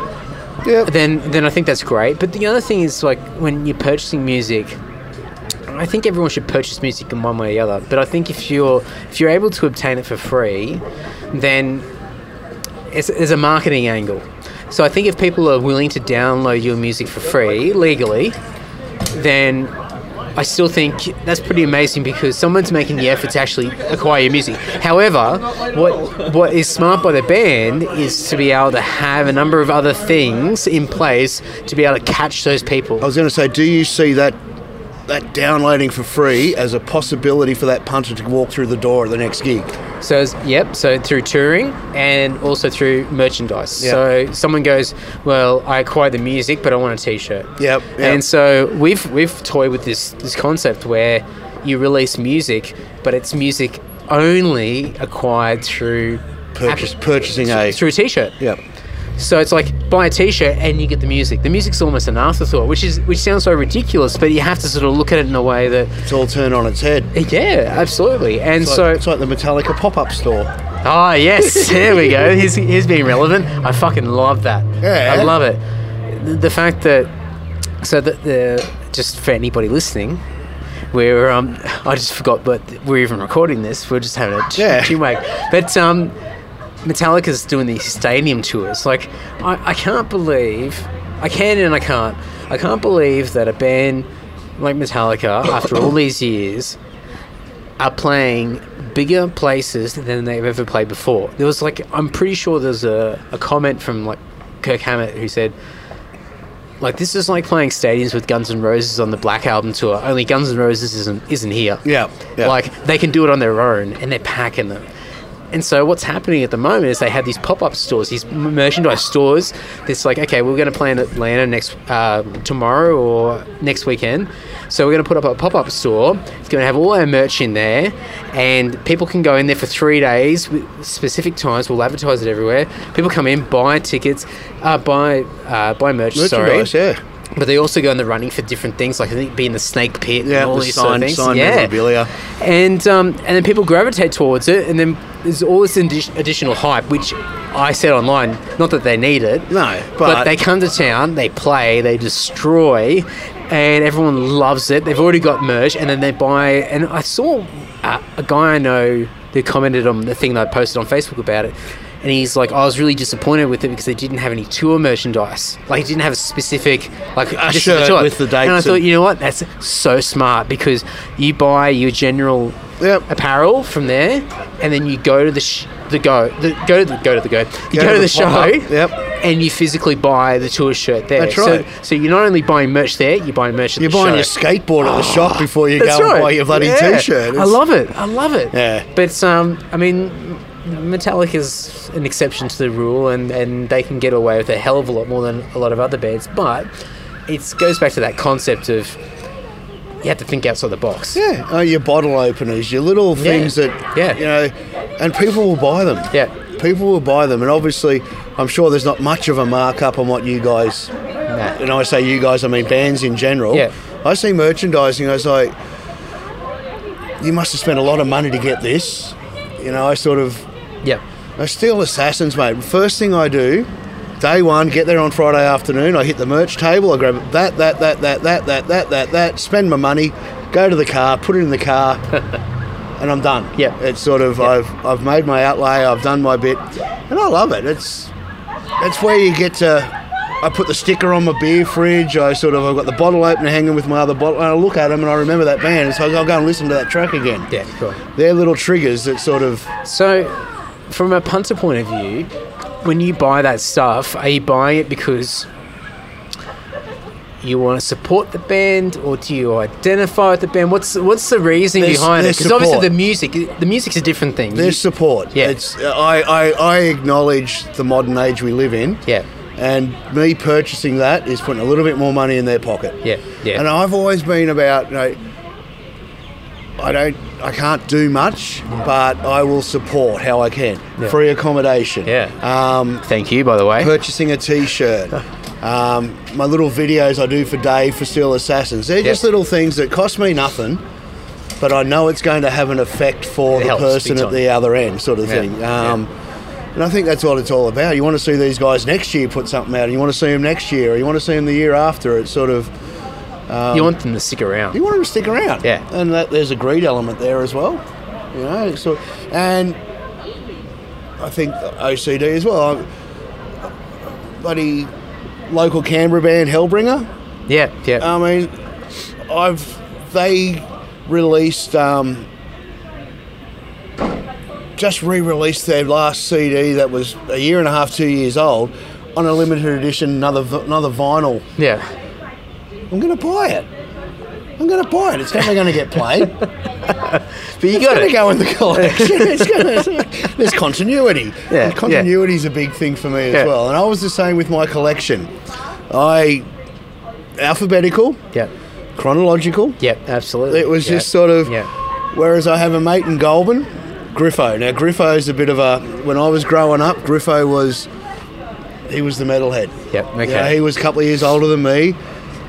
Yep. then then I think that's great. But the other thing is like when you're purchasing music, I think everyone should purchase music in one way or the other. But I think if you're if you're able to obtain it for free, then it's, there's a marketing angle. So I think if people are willing to download your music for free legally, then I still think that's pretty amazing because someone's making the effort to actually acquire your music. However, what what is smart by the band is to be able to have a number of other things in place to be able to catch those people. I was going to say, do you see that that downloading for free as a possibility for that punter to walk through the door at the next gig? So yep, so through touring and also through merchandise. Yeah. So someone goes, "Well, I acquired the music, but I want a T-shirt." Yep, yep. And so we've we've toyed with this this concept where you release music, but it's music only acquired through Purchase, purchasing a. through a T-shirt. Yep. So it's like buy a T-shirt and you get the music. The music's almost an afterthought, which is which sounds so ridiculous, but you have to sort of look at it in a way that It's all turned on its head. yeah, absolutely. And It's so it's like the Metallica pop-up store. Ah, yes, there we go. He's, he's being relevant. I fucking love that. Yeah. I love it. The, the fact that, so that the, just for anybody listening, we're, um, I just forgot, but we're even recording this. We're just having a ch- Yeah. chinwag. But, um, Metallica's doing these stadium tours. Like, I, I can't believe, I can and I can't. I can't believe that a band like Metallica, after all these years, are playing bigger places than they've ever played before. There was like, I'm pretty sure there's a, a comment from like Kirk Hammett who said, like this is like playing stadiums with Guns N' Roses on the Black Album tour. Only Guns N' Roses isn't isn't here. Yeah, yeah. Like they can do it on their own, and they're packing them. And so what's happening at the moment is they have these pop-up stores, these merchandise stores. That's like, okay, we're going to play in Atlanta next uh, tomorrow or next weekend. So we're going to put up a pop-up store. It's going to have all our merch in there, and people can go in there for three days specific times. We'll advertise it everywhere. People come in, buy tickets, uh, buy uh, buy merch. Merchandise, sorry. yeah. But they also go in the running for different things, like I think being the snake pit Yeah, and all the these sort of sign- things. sign yeah. memorabilia. And um, and then people gravitate towards it, and then there's all this addi- additional hype, which I said online, not that they need it, No, but, but- they come to town, they play, they destroy, and everyone loves it. They've already got merch, and then they buy. And I saw uh, a guy I know who commented on the thing that I posted on Facebook about it. And he's like, I was really disappointed with it because they didn't have any tour merchandise. Like, it didn't have a specific, like, A shirt the with the date. And I thought, you know what? That's so smart because you buy your general Yep. apparel from there, and then you go to the sh- the go the go to the go to the go. You go, to the, show, yep. And you physically buy the tour shirt there. That's right. So, so you're not only buying merch there, you're buying merch at You're the buying show. your skateboard at the shop before you That's go and right. buy your bloody Yeah. t-shirt. I It's- love it. I love it. Yeah. But um, I mean, Metallica's an exception to the rule, and and they can get away with a hell of a lot more than a lot of other bands. But it goes back to that concept of you have to think outside the box. Yeah, oh, your bottle openers, your little things that, Yeah. you know, and people will buy them. Yeah. People will buy them, and obviously, I'm sure there's not much of a markup on what you guys, Nah. and I say you guys, I mean bands in general. Yeah. I see merchandising, I was like, you must have spent a lot of money to get this. You know, I sort of, Yeah. I Steel Assassins, mate. First thing I do, day one, get there on Friday afternoon. I hit the merch table. I grab that, that, that, that, that, that, that, that, that. Spend my money. Go to the car. Put it in the car, and I'm done. Yeah. It's sort of Yeah. I've I've made my outlay. I've done my bit, and I love it. It's it's where you get to. I put the sticker on my beer fridge. I sort of I've got the bottle opener hanging with my other bottle, and I look at them and I remember that band. So I'll go and listen to that track again. Yeah. Cool. They're little triggers that sort of So, from a punter point of view, when you buy that stuff, are you buying it because you want to support the band, or do you identify with the band? What's what's the reasoning There's- behind it? Because obviously the music, the music's a different thing. There's You- support. Yeah. It's I, I, I acknowledge the modern age we live in. yeah, And me purchasing that is putting a little bit more money in their pocket. yeah, yeah, And I've always been about, you know, I don't, I can't do much, but I will support how I can. Yeah. Free accommodation. Yeah. Um, Thank you, by the way. purchasing a T-shirt. Um, my little videos I do for Dave for Steel Assassins. They're just little things that cost me nothing, but I know it's going to have an effect for It the person at the other end, sort of Yeah, thing. yeah. Um, And I think that's what it's all about. You want to see these guys next year put something out, and you want to see them next year, or you want to see them the year after. It's sort of you want them to stick around. you want them to stick around. Yeah. And that, there's a greed element there as well. You know, so and I think OCD as well. Buddy, local Canberra band Hellbringer. Yeah, yeah, I mean, I've they released um, just re-released their last CD that was a year and a half, two years old, on a limited edition, another another vinyl. yeah. I'm going to buy it. I'm going to buy it. It's definitely going to get played. But you got to go in the collection. It's gonna, there's continuity. Yeah, And continuity is a big thing for me as Yeah. well. And I was the same with my collection. I alphabetical, Yeah, chronological. yeah, absolutely. It was Yeah. just sort of. Yeah, Whereas I have a mate in Goulburn, Griffo. Now Griffo's a bit of a. When I was growing up, Griffo was. He was the metalhead. Yep, You know, okay. he was a couple of years older than me.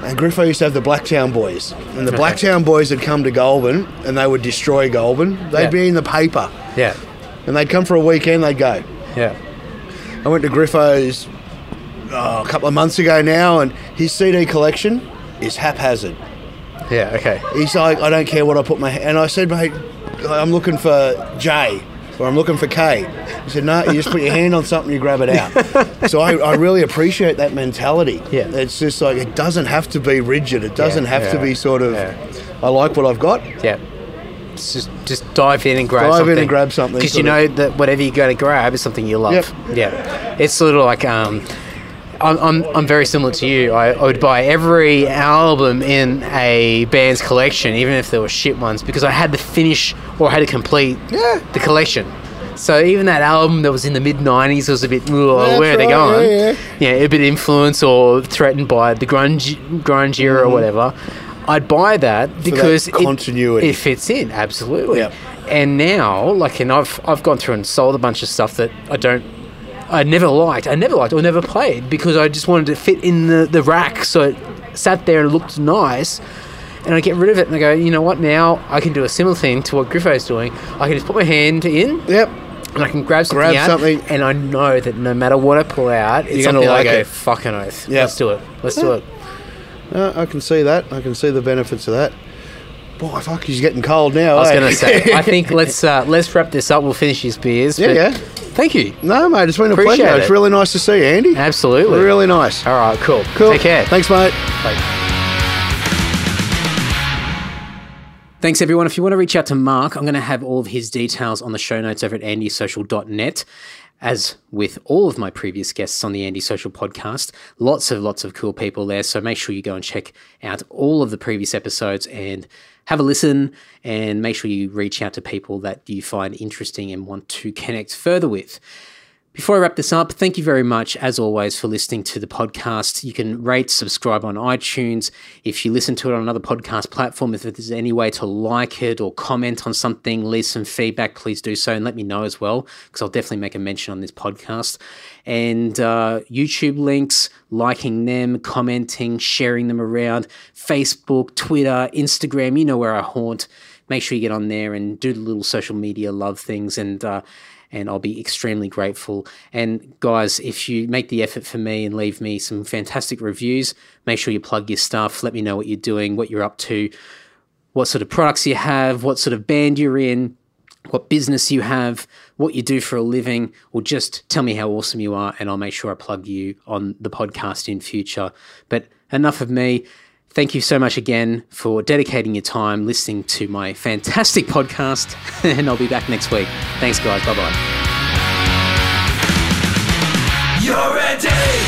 And Griffo used to have the Blacktown Boys. And the Blacktown Boys would come to Goulburn and they would destroy Goulburn. They'd Yeah. be in the paper. yeah, And they'd come for a weekend, they'd go. yeah. I went to Griffo's oh, a couple of months ago now, and his CD collection is haphazard. Yeah, okay. He's like, I don't care what I put my and I said, mate, I'm looking for J or I'm looking for Kate. He said, no, you just put your hand on something, you grab it out. so I, I really appreciate that mentality. Yeah. It's just like it doesn't have to be rigid. It doesn't have to be sort of. yeah. I like what I've got. Yeah. Just just dive in and grab Dive in and grab something, Because you know of. that whatever you go to grab is something you love. Yep. Yeah. It's sort of like um, I'm, I'm, I'm very similar to you. I, I would buy every album in a band's collection, even if there were shit ones, because I had to finish or I had to complete Yeah. the collection. So even that album that was in the mid '90s was a bit, "Ooh, That's where are they going? yeah, yeah, a bit influenced or threatened by the grunge grunge era or whatever. I'd buy that because it- Mm-hmm. continuity. It, fits in absolutely. Yep. And now, like, and I've I've gone through and sold a bunch of stuff that I don't. I never liked. I never liked or never played because I just wanted to fit in the, the rack so it sat there and looked nice. And I get rid of it and I go, you know what? Now I can do a similar thing to what Griffo's doing. I can just put my hand in Yep. and I can grab something Grab out, something. and I know that no matter what I pull out, it's You're gonna something like it. fucking oath. Yeah. Let's do it. Let's do it. Uh, I can see that. I can see the benefits of that. Boy, fuck, he's getting cold now. I was eh? going to say, I think let's uh, let's wrap this up. We'll finish these beers. Yeah, yeah. Thank you. no, mate, it's been a pleasure. it. It's really nice to see you, Andy. Absolutely. Really nice. All right, cool. Cool. Take care. Thanks, mate. Bye. Thanks, everyone. If you want to reach out to Mark, I'm going to have all of his details on the show notes over at andysocial.net. As with all of my previous guests on the Andy Social podcast, lots of lots of cool people there. So make sure you go and check out all of the previous episodes and have a listen and make sure you reach out to people that you find interesting and want to connect further with. Before I wrap this up, thank you very much, as always, for listening to the podcast. You can rate, subscribe on iTunes. If you listen to it on another podcast platform, if there's any way to like it or comment on something, leave some feedback, please do so and let me know as well, because I'll definitely make a mention on this podcast. And uh, YouTube links, liking them, commenting, sharing them around, Facebook, Twitter, Instagram, you know where I haunt. Make sure you get on there and do the little social media love things and, uh, and I'll be extremely grateful. And guys, if you make the effort for me and leave me some fantastic reviews, make sure you plug your stuff. Let me know what you're doing, what you're up to, what sort of products you have, what sort of band you're in, what business you have, what you do for a living, or just tell me how awesome you are, and I'll make sure I plug you on the podcast in future. But enough of me. Thank you so much again for dedicating your time listening to my fantastic podcast, and I'll be back next week. Thanks, guys. Bye bye. You're ready, social.